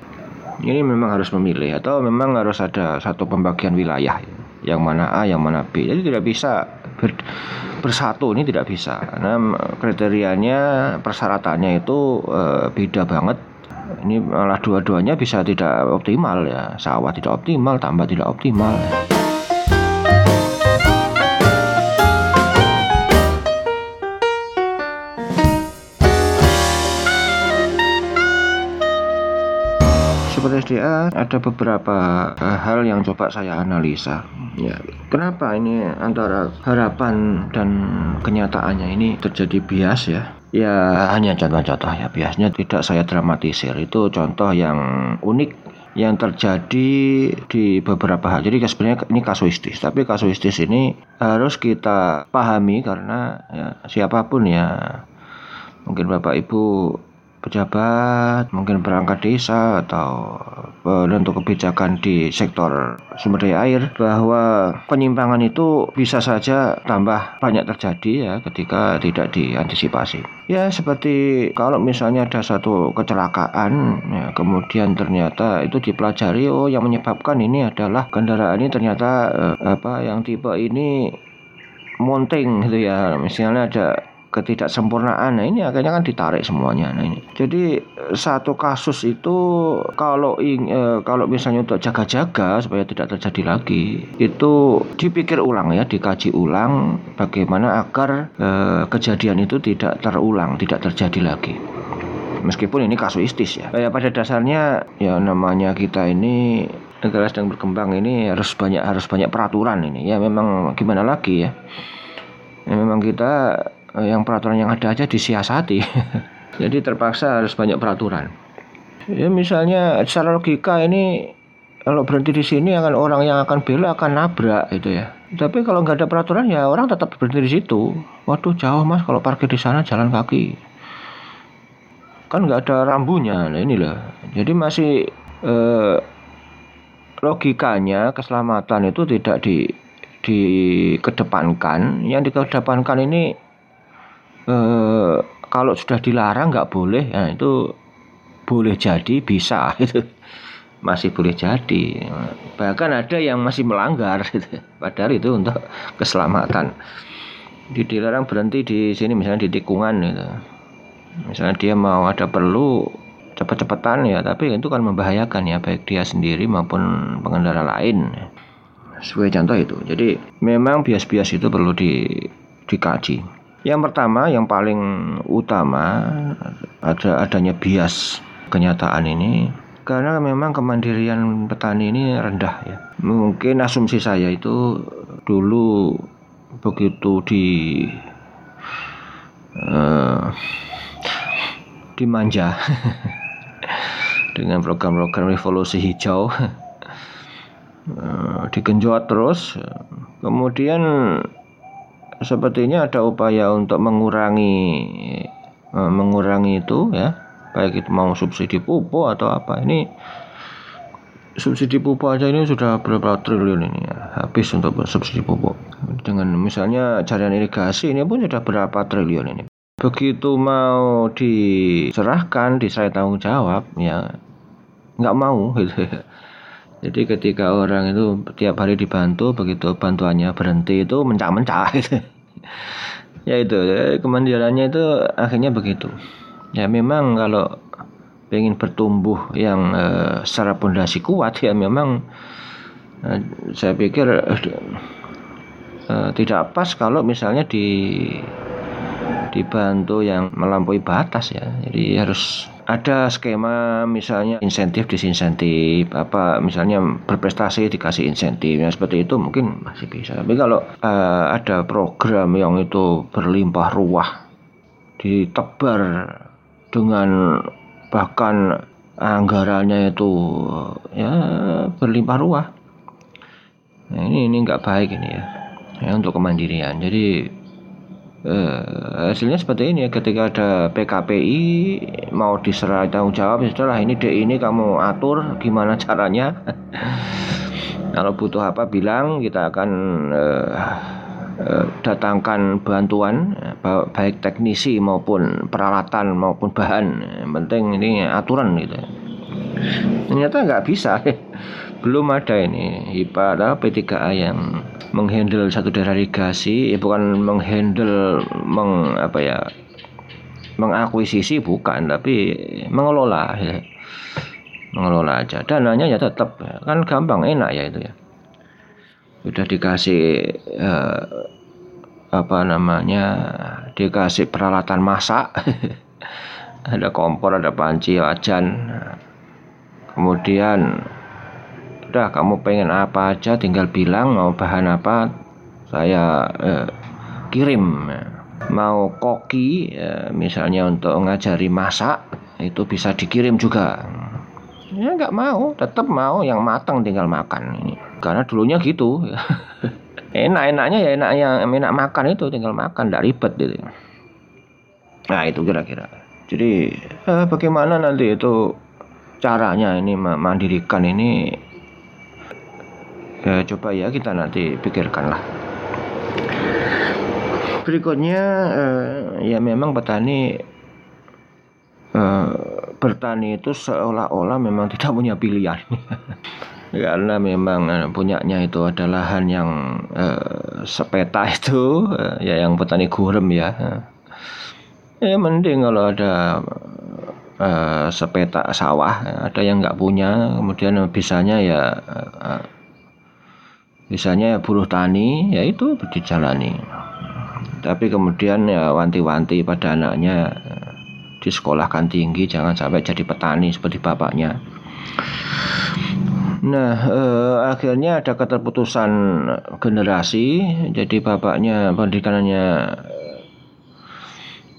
Ini memang harus memilih atau memang harus ada satu pembagian wilayah yang mana A yang mana B. Jadi tidak bisa ber, bersatu ini tidak bisa. Karena kriterianya persyaratannya itu e, beda banget. Ini malah dua-duanya bisa tidak optimal ya. Sawah tidak optimal tambah tidak optimal. seperti SDA ada beberapa uh, hal yang coba saya analisa. Ya, kenapa ini antara harapan dan kenyataannya ini terjadi bias ya? Ya hanya contoh-contoh ya biasnya tidak saya dramatisir itu contoh yang unik yang terjadi di beberapa hal. Jadi sebenarnya ini kasuistis, tapi kasuistis ini harus kita pahami karena ya, siapa pun ya mungkin Bapak Ibu pejabat, mungkin perangkat desa atau penentu kebijakan di sektor sumber daya air bahwa penyimpangan itu bisa saja tambah banyak terjadi ya ketika tidak diantisipasi. Ya seperti kalau misalnya ada satu kecelakaan ya, kemudian ternyata itu dipelajari oh yang menyebabkan ini adalah kendaraan ini ternyata eh, apa yang tipe ini mounting gitu ya misalnya ada ketidaksempurnaan. Nah ini akhirnya kan ditarik semuanya. Nah ini. Jadi satu kasus itu kalau ing, e, kalau misalnya untuk jaga-jaga supaya tidak terjadi lagi itu dipikir ulang ya dikaji ulang bagaimana agar e, kejadian itu tidak terulang tidak terjadi lagi. Meskipun ini kasuistis ya. Ya pada dasarnya ya namanya kita ini negara sedang berkembang ini harus banyak harus banyak peraturan ini. Ya memang gimana lagi ya. ya memang kita Eh, yang peraturan yang ada aja disiasati. *laughs* Jadi terpaksa harus banyak peraturan. Ya misalnya secara logika ini kalau berhenti di sini akan orang yang akan bela akan nabrak gitu ya. Tapi kalau nggak ada peraturan ya orang tetap berhenti di situ. Waduh jauh mas kalau parkir di sana jalan kaki. Kan nggak ada rambunya. Nah inilah. Jadi masih eh, logikanya keselamatan itu tidak di dikedepankan. Yang dikedepankan ini eh, kalau sudah dilarang nggak boleh. Ya itu boleh jadi bisa. *laughs* Itu masih boleh jadi. Bahkan ada yang masih melanggar. *laughs* Gitu. padahal itu untuk keselamatan. Di dilarang berhenti di sini misalnya di tikungan gitu. Misalnya dia mau ada perlu cepat-cepatan ya. Tapi itu kan membahayakan ya. Baik dia sendiri maupun pengendara lain. Sebagai contoh itu. Jadi memang bias-bias itu perlu di dikaji yang pertama, yang paling utama ada adanya bias kenyataan ini. Karena memang kemandirian petani ini rendah ya. Mungkin asumsi saya itu dulu begitu di uh, dimanja *laughs* dengan program-program revolusi hijau. Uh, *laughs* digenjot terus. Kemudian sepertinya ada upaya untuk mengurangi uh, mengurangi itu ya. Baik itu mau subsidi pupuk atau apa. Ini subsidi pupuk aja ini sudah berapa triliun ini ya, habis untuk subsidi pupuk. Dengan misalnya jaringan irigasi ini pun sudah berapa triliun ini. Begitu mau diserahkan diserahkan tanggung jawab ya nggak mau *laughs* gitu ya. Jadi ketika orang itu tiap hari dibantu, begitu bantuannya berhenti itu mencah-mencah gitu. Ya itu, ya, kemandiriannya itu akhirnya begitu. Ya memang kalau ingin bertumbuh yang uh, secara pondasi kuat ya memang Nah, saya pikir uh, tidak pas kalau misalnya di dibantu yang melampaui batas ya. Jadi harus ada skema misalnya insentif disinsentif apa misalnya berprestasi dikasih insentif yang seperti itu mungkin masih bisa. Tapi kalau uh, ada program yang itu berlimpah ruah ditebar dengan bahkan anggarannya itu ya berlimpah ruah. Nah, ini ini nggak baik ini ya, ya untuk kemandirian. Jadi Uh, hasilnya seperti ini ya. Ketika ada PKPI mau diserah tanggung jawab setelah ini DI ini kamu atur gimana *laughs* caranya. Kalau butuh apa bilang kita akan uh, uh, datangkan bantuan baik teknisi maupun peralatan maupun bahan. Yang penting ini aturan gitu. Ternyata nggak bisa *laughs* belum ada ini. IPA atau P3A yang menghandle satu daerah irigasi. Ya bukan menghandle meng apa ya mengakuisisi bukan. Tapi mengelola ya. mengelola aja. Dananya ya tetap kan gampang enak ya itu ya. Sudah dikasih eh, apa namanya dikasih peralatan masak. *laughs* Ada kompor ada panci wajan. Kemudian udah kamu pengen apa aja tinggal bilang mau bahan apa saya eh, kirim. Mau koki eh, misalnya untuk ngajari masak itu bisa dikirim juga. Ya nggak mau tetap mau yang matang tinggal makan. Karena dulunya gitu. *laughs* Enak-enaknya ya enak yang enak makan itu tinggal makan tidak ribet gitu. Nah itu kira-kira. Jadi eh, bagaimana nanti itu caranya ini mandirikan ini ya, coba ya kita nanti pikirkan lah berikutnya eh, ya memang petani eh, bertani itu seolah-olah memang tidak punya pilihan. *laughs* Karena memang eh, punyanya itu adalah lahan yang eh, sepeta itu eh, ya yang petani gurem ya. Ya mending kalau ada eh, sepeta sawah ada yang nggak punya kemudian bisanya ya eh, misalnya buruh tani ya itu dijalani tapi kemudian ya wanti-wanti pada anaknya disekolahkan tinggi jangan sampai jadi petani seperti bapaknya Nah, eh, akhirnya ada keterputusan generasi. Jadi bapaknya pendidikannya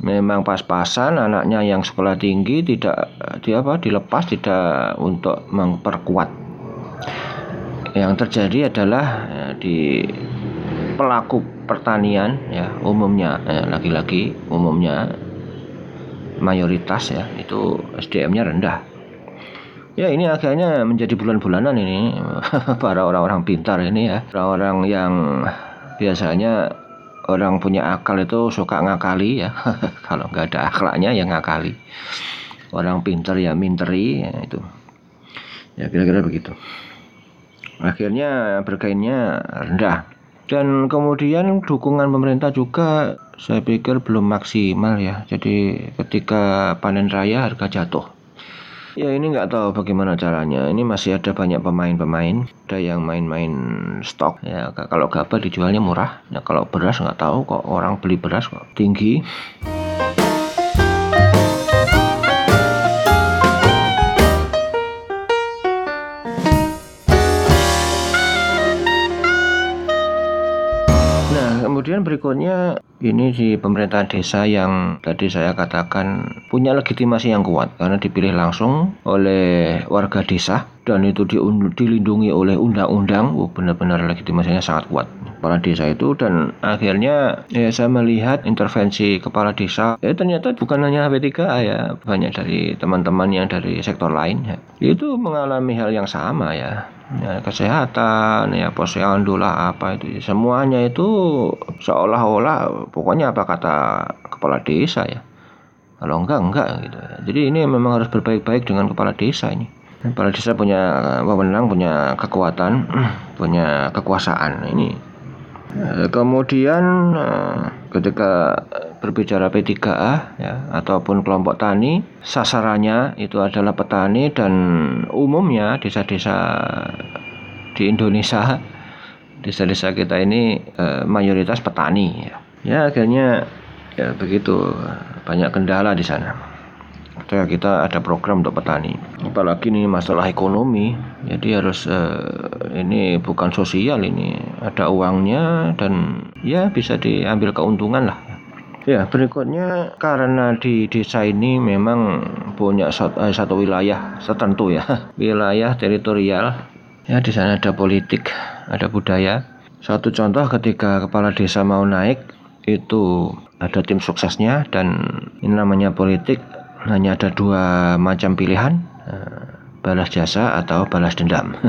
memang pas-pasan, anaknya yang sekolah tinggi tidak dia apa dilepas tidak untuk memperkuat yang terjadi adalah ya, di pelaku pertanian ya umumnya ya, laki-laki umumnya mayoritas ya itu SDM-nya rendah. Ya ini akhirnya menjadi bulan-bulanan ini *laughs* para orang-orang pintar ini ya. Orang-orang yang biasanya orang punya akal itu suka ngakali ya. *laughs* Kalau nggak ada akhlaknya ya ngakali. Orang pintar ya minteri ya itu. Ya kira-kira begitu akhirnya berkainnya rendah. Dan kemudian dukungan pemerintah juga saya pikir belum maksimal ya. Jadi ketika panen raya harga jatuh. Ya ini nggak tahu bagaimana caranya. Ini masih ada banyak pemain-pemain ada yang main-main stok. Ya kalau gabah dijualnya murah. Ya kalau beras nggak tahu kok orang beli beras kok tinggi berikutnya ini di pemerintahan desa yang tadi saya katakan punya legitimasi yang kuat karena dipilih langsung oleh warga desa dan itu dilindungi oleh undang-undang. Oh, benar-benar legitimasinya sangat kuat kepala desa itu. Dan akhirnya ya saya melihat intervensi kepala desa ya ternyata bukan hanya HP3A ya banyak dari teman-teman yang dari sektor lain ya. Itu mengalami hal yang sama ya ya, kesehatan ya posyandu lah apa itu. Semuanya itu seolah-olah pokoknya apa kata kepala desa ya. Kalau enggak enggak gitu. Jadi ini memang harus berbaik-baik dengan kepala desa ini. Kepala desa punya wewenang punya kekuatan *clears throat* punya kekuasaan ini. Eh, kemudian eh, ketika berbicara P3A ya ataupun kelompok tani sasarannya itu adalah petani dan umumnya desa-desa di Indonesia *laughs* desa-desa kita ini eh, mayoritas petani ya. ya akhirnya ya begitu banyak kendala di sana kita kita ada program untuk petani. Apalagi ini masalah ekonomi jadi harus uh, ini bukan sosial ini. Ada uangnya dan ya bisa diambil keuntungan lah. Ya berikutnya karena di desa ini memang punya satu, eh, satu wilayah tertentu ya. *laughs* Wilayah teritorial. Ya di sana ada politik ada budaya. Satu contoh ketika kepala desa mau naik itu ada tim suksesnya dan ini namanya politik hanya ada dua macam pilihan eh, balas jasa atau balas dendam. *laughs*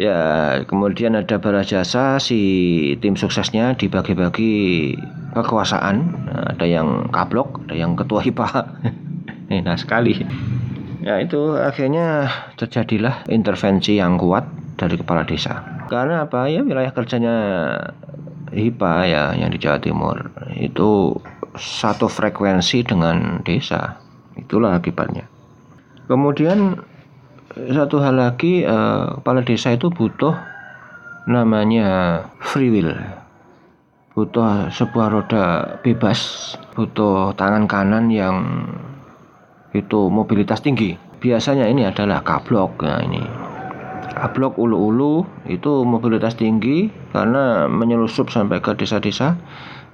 Ya kemudian ada balas jasa si tim suksesnya dibagi-bagi kekuasaan. Ada yang kablok ada yang ketua HIPA *laughs* nah sekali. Ya itu akhirnya terjadilah intervensi yang kuat dari kepala desa. Karena apa? Ya wilayah kerjanya HIPA ya yang di Jawa Timur. Itu satu frekuensi dengan desa. Itulah akibatnya. Kemudian satu hal lagi eh, kepala desa itu butuh namanya free will. Butuh sebuah roda bebas, butuh tangan kanan yang itu mobilitas tinggi. Biasanya ini adalah kablok. Nah ini kablok ulu-ulu itu mobilitas tinggi karena menyelusup sampai ke desa-desa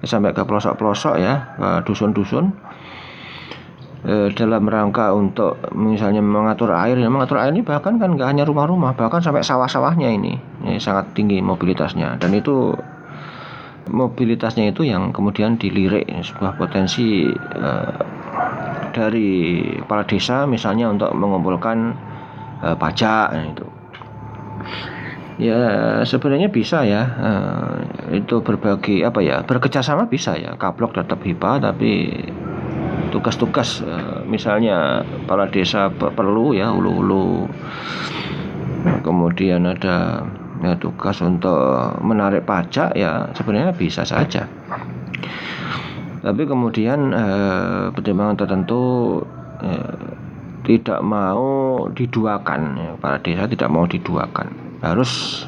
sampai ke pelosok-pelosok ya dusun-dusun. E, dalam rangka untuk misalnya mengatur air ya mengatur air ini bahkan kan nggak hanya rumah-rumah bahkan sampai sawah-sawahnya ini. Ini sangat tinggi mobilitasnya. Dan itu mobilitasnya itu yang kemudian dilirik sebuah potensi e, dari kepala desa misalnya untuk mengumpulkan e, pajak itu Ya sebenarnya bisa ya. Uh, itu berbagi apa ya bekerjasama bisa ya. Kablok tetap HIPA tapi tugas-tugas uh, misalnya kepala desa perlu ya ulu-ulu. Kemudian ada ya tugas untuk menarik pajak ya sebenarnya bisa saja. Tapi kemudian eh, pertimbangan tertentu eh, tidak mau diduakan. Para desa tidak mau diduakan harus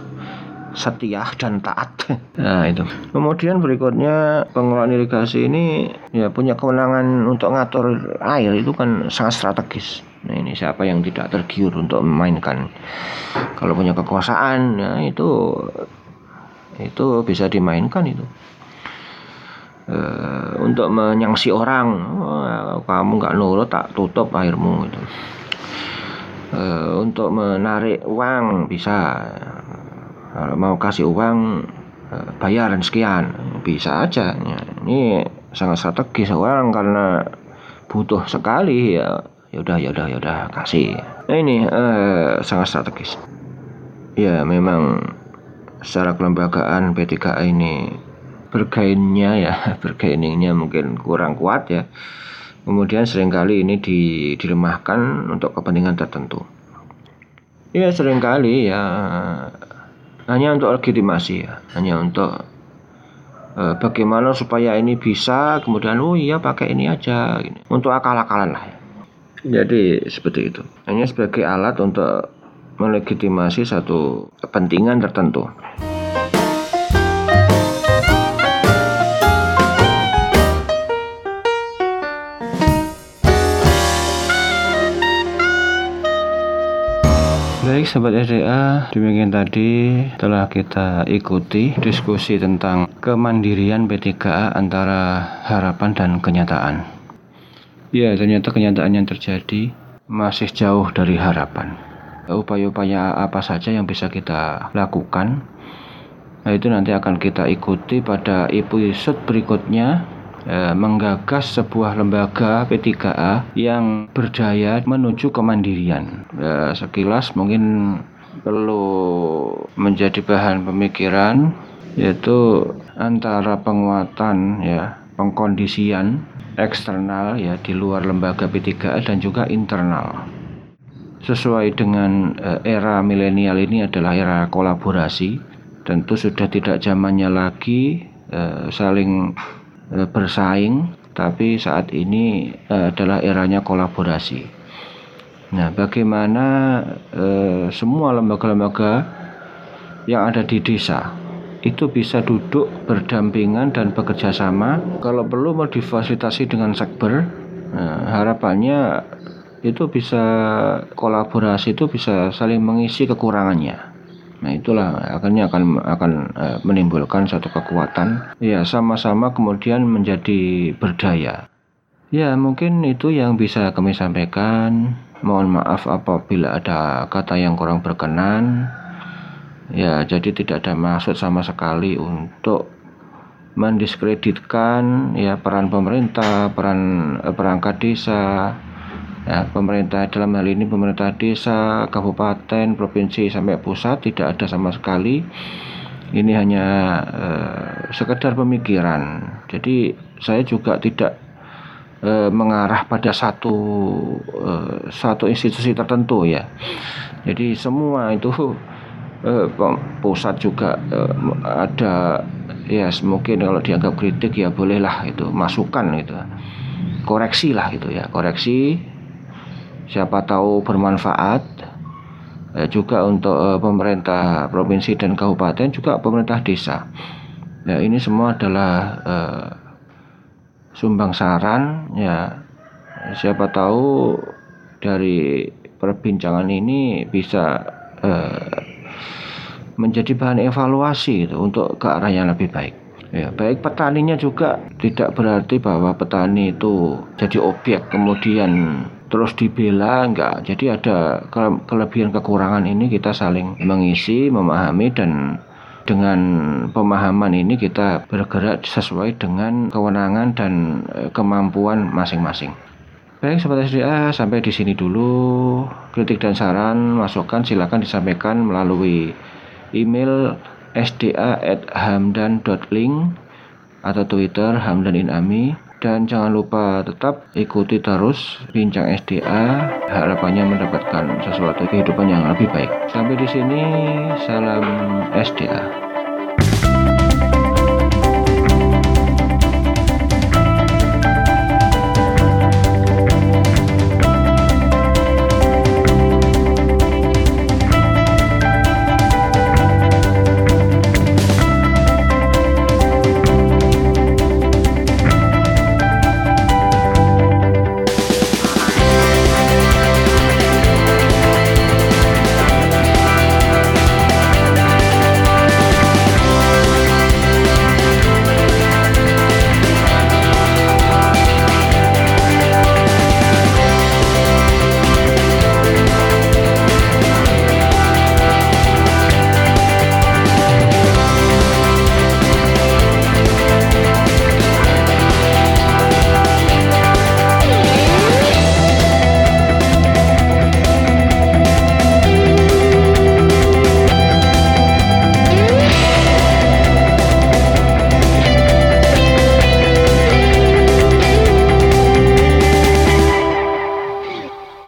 setia dan taat. *laughs* Nah itu. Kemudian berikutnya pengelolaan irigasi ini ya punya kewenangan untuk ngatur air itu kan sangat strategis. Nah ini siapa yang tidak tergiur untuk memainkan. Kalau punya kekuasaan ya itu itu bisa dimainkan itu. Uh, untuk menyangsi orang, oh, kamu nggak nurut tak tutup airmu itu uh, untuk menarik uang bisa. Kalau mau kasih uang uh, bayaran sekian bisa aja. Ini sangat strategis orang karena butuh sekali ya. Yaudah yaudah yaudah kasih. Ini uh, sangat strategis. Ya memang secara kelembagaan P3A ini bergainnya ya *laughs* bergainingnya mungkin kurang kuat ya kemudian sering kali ini dilemahkan untuk kepentingan tertentu. Ya sering kali ya hanya untuk legitimasi ya, hanya untuk eh, bagaimana supaya ini bisa kemudian oh iya pakai ini aja gini. untuk akal-akalan lah. Ya. Jadi seperti itu. Hanya sebagai alat untuk melegitimasi satu kepentingan tertentu. Baik Sobat SDA, demikian tadi telah kita ikuti diskusi tentang kemandirian P3A antara harapan dan kenyataan. Ya, ternyata kenyataan yang terjadi masih jauh dari harapan. Upaya-upaya apa saja yang bisa kita lakukan, nah itu nanti akan kita ikuti pada episode berikutnya Eh, menggagas sebuah lembaga P3A yang berdaya menuju kemandirian. E, sekilas mungkin perlu menjadi bahan pemikiran yaitu antara penguatan ya pengkondisian eksternal ya di luar lembaga P3A dan juga internal. Sesuai dengan eh, era milenial ini adalah era kolaborasi, tentu sudah tidak zamannya lagi saling Eh, bersaing, tapi saat ini eh, adalah eranya kolaborasi. Nah, bagaimana eh, semua lembaga-lembaga yang ada di desa itu bisa duduk berdampingan dan bekerja sama. Kalau perlu mau difasilitasi dengan sekber, nah, harapannya itu bisa kolaborasi itu bisa saling mengisi kekurangannya. Nah itulah akhirnya akan akan uh, menimbulkan satu kekuatan. Ya sama-sama kemudian menjadi berdaya. Ya mungkin itu yang bisa kami sampaikan. Mohon maaf apabila ada kata yang kurang berkenan. Ya, jadi tidak ada maksud sama sekali untuk mendiskreditkan ya peran pemerintah, peran eh, perangkat desa, ya pemerintah dalam hal ini pemerintah desa, kabupaten, provinsi sampai pusat tidak ada sama sekali. Ini hanya eh, sekedar pemikiran. Jadi saya juga tidak eh, mengarah pada satu eh, satu institusi tertentu ya. Jadi semua itu eh, pusat juga eh, ada ya mungkin kalau dianggap kritik ya bolehlah itu masukan itu koreksi lah gitu ya koreksi siapa tahu bermanfaat eh, juga untuk eh, pemerintah provinsi dan kabupaten juga pemerintah desa. Ya ini semua adalah eh, sumbang saran. Ya siapa tahu dari perbincangan ini bisa eh, menjadi bahan evaluasi gitu, untuk ke arah yang lebih baik. Ya, baik petaninya juga. Tidak berarti bahwa petani itu jadi objek kemudian terus dibela enggak. Jadi ada kelebihan kekurangan ini kita saling mengisi, memahami dan dengan pemahaman ini kita bergerak sesuai dengan kewenangan dan e, kemampuan masing-masing. Baik sobat SDA, sampai di sini dulu. Kritik dan saran, masukan silakan disampaikan melalui email sda@hamdan.link atau Twitter Hamdan Inami dan jangan lupa tetap ikuti terus bincang SDA harapannya mendapatkan sesuatu kehidupan yang lebih baik. Sampai di sini salam SDA.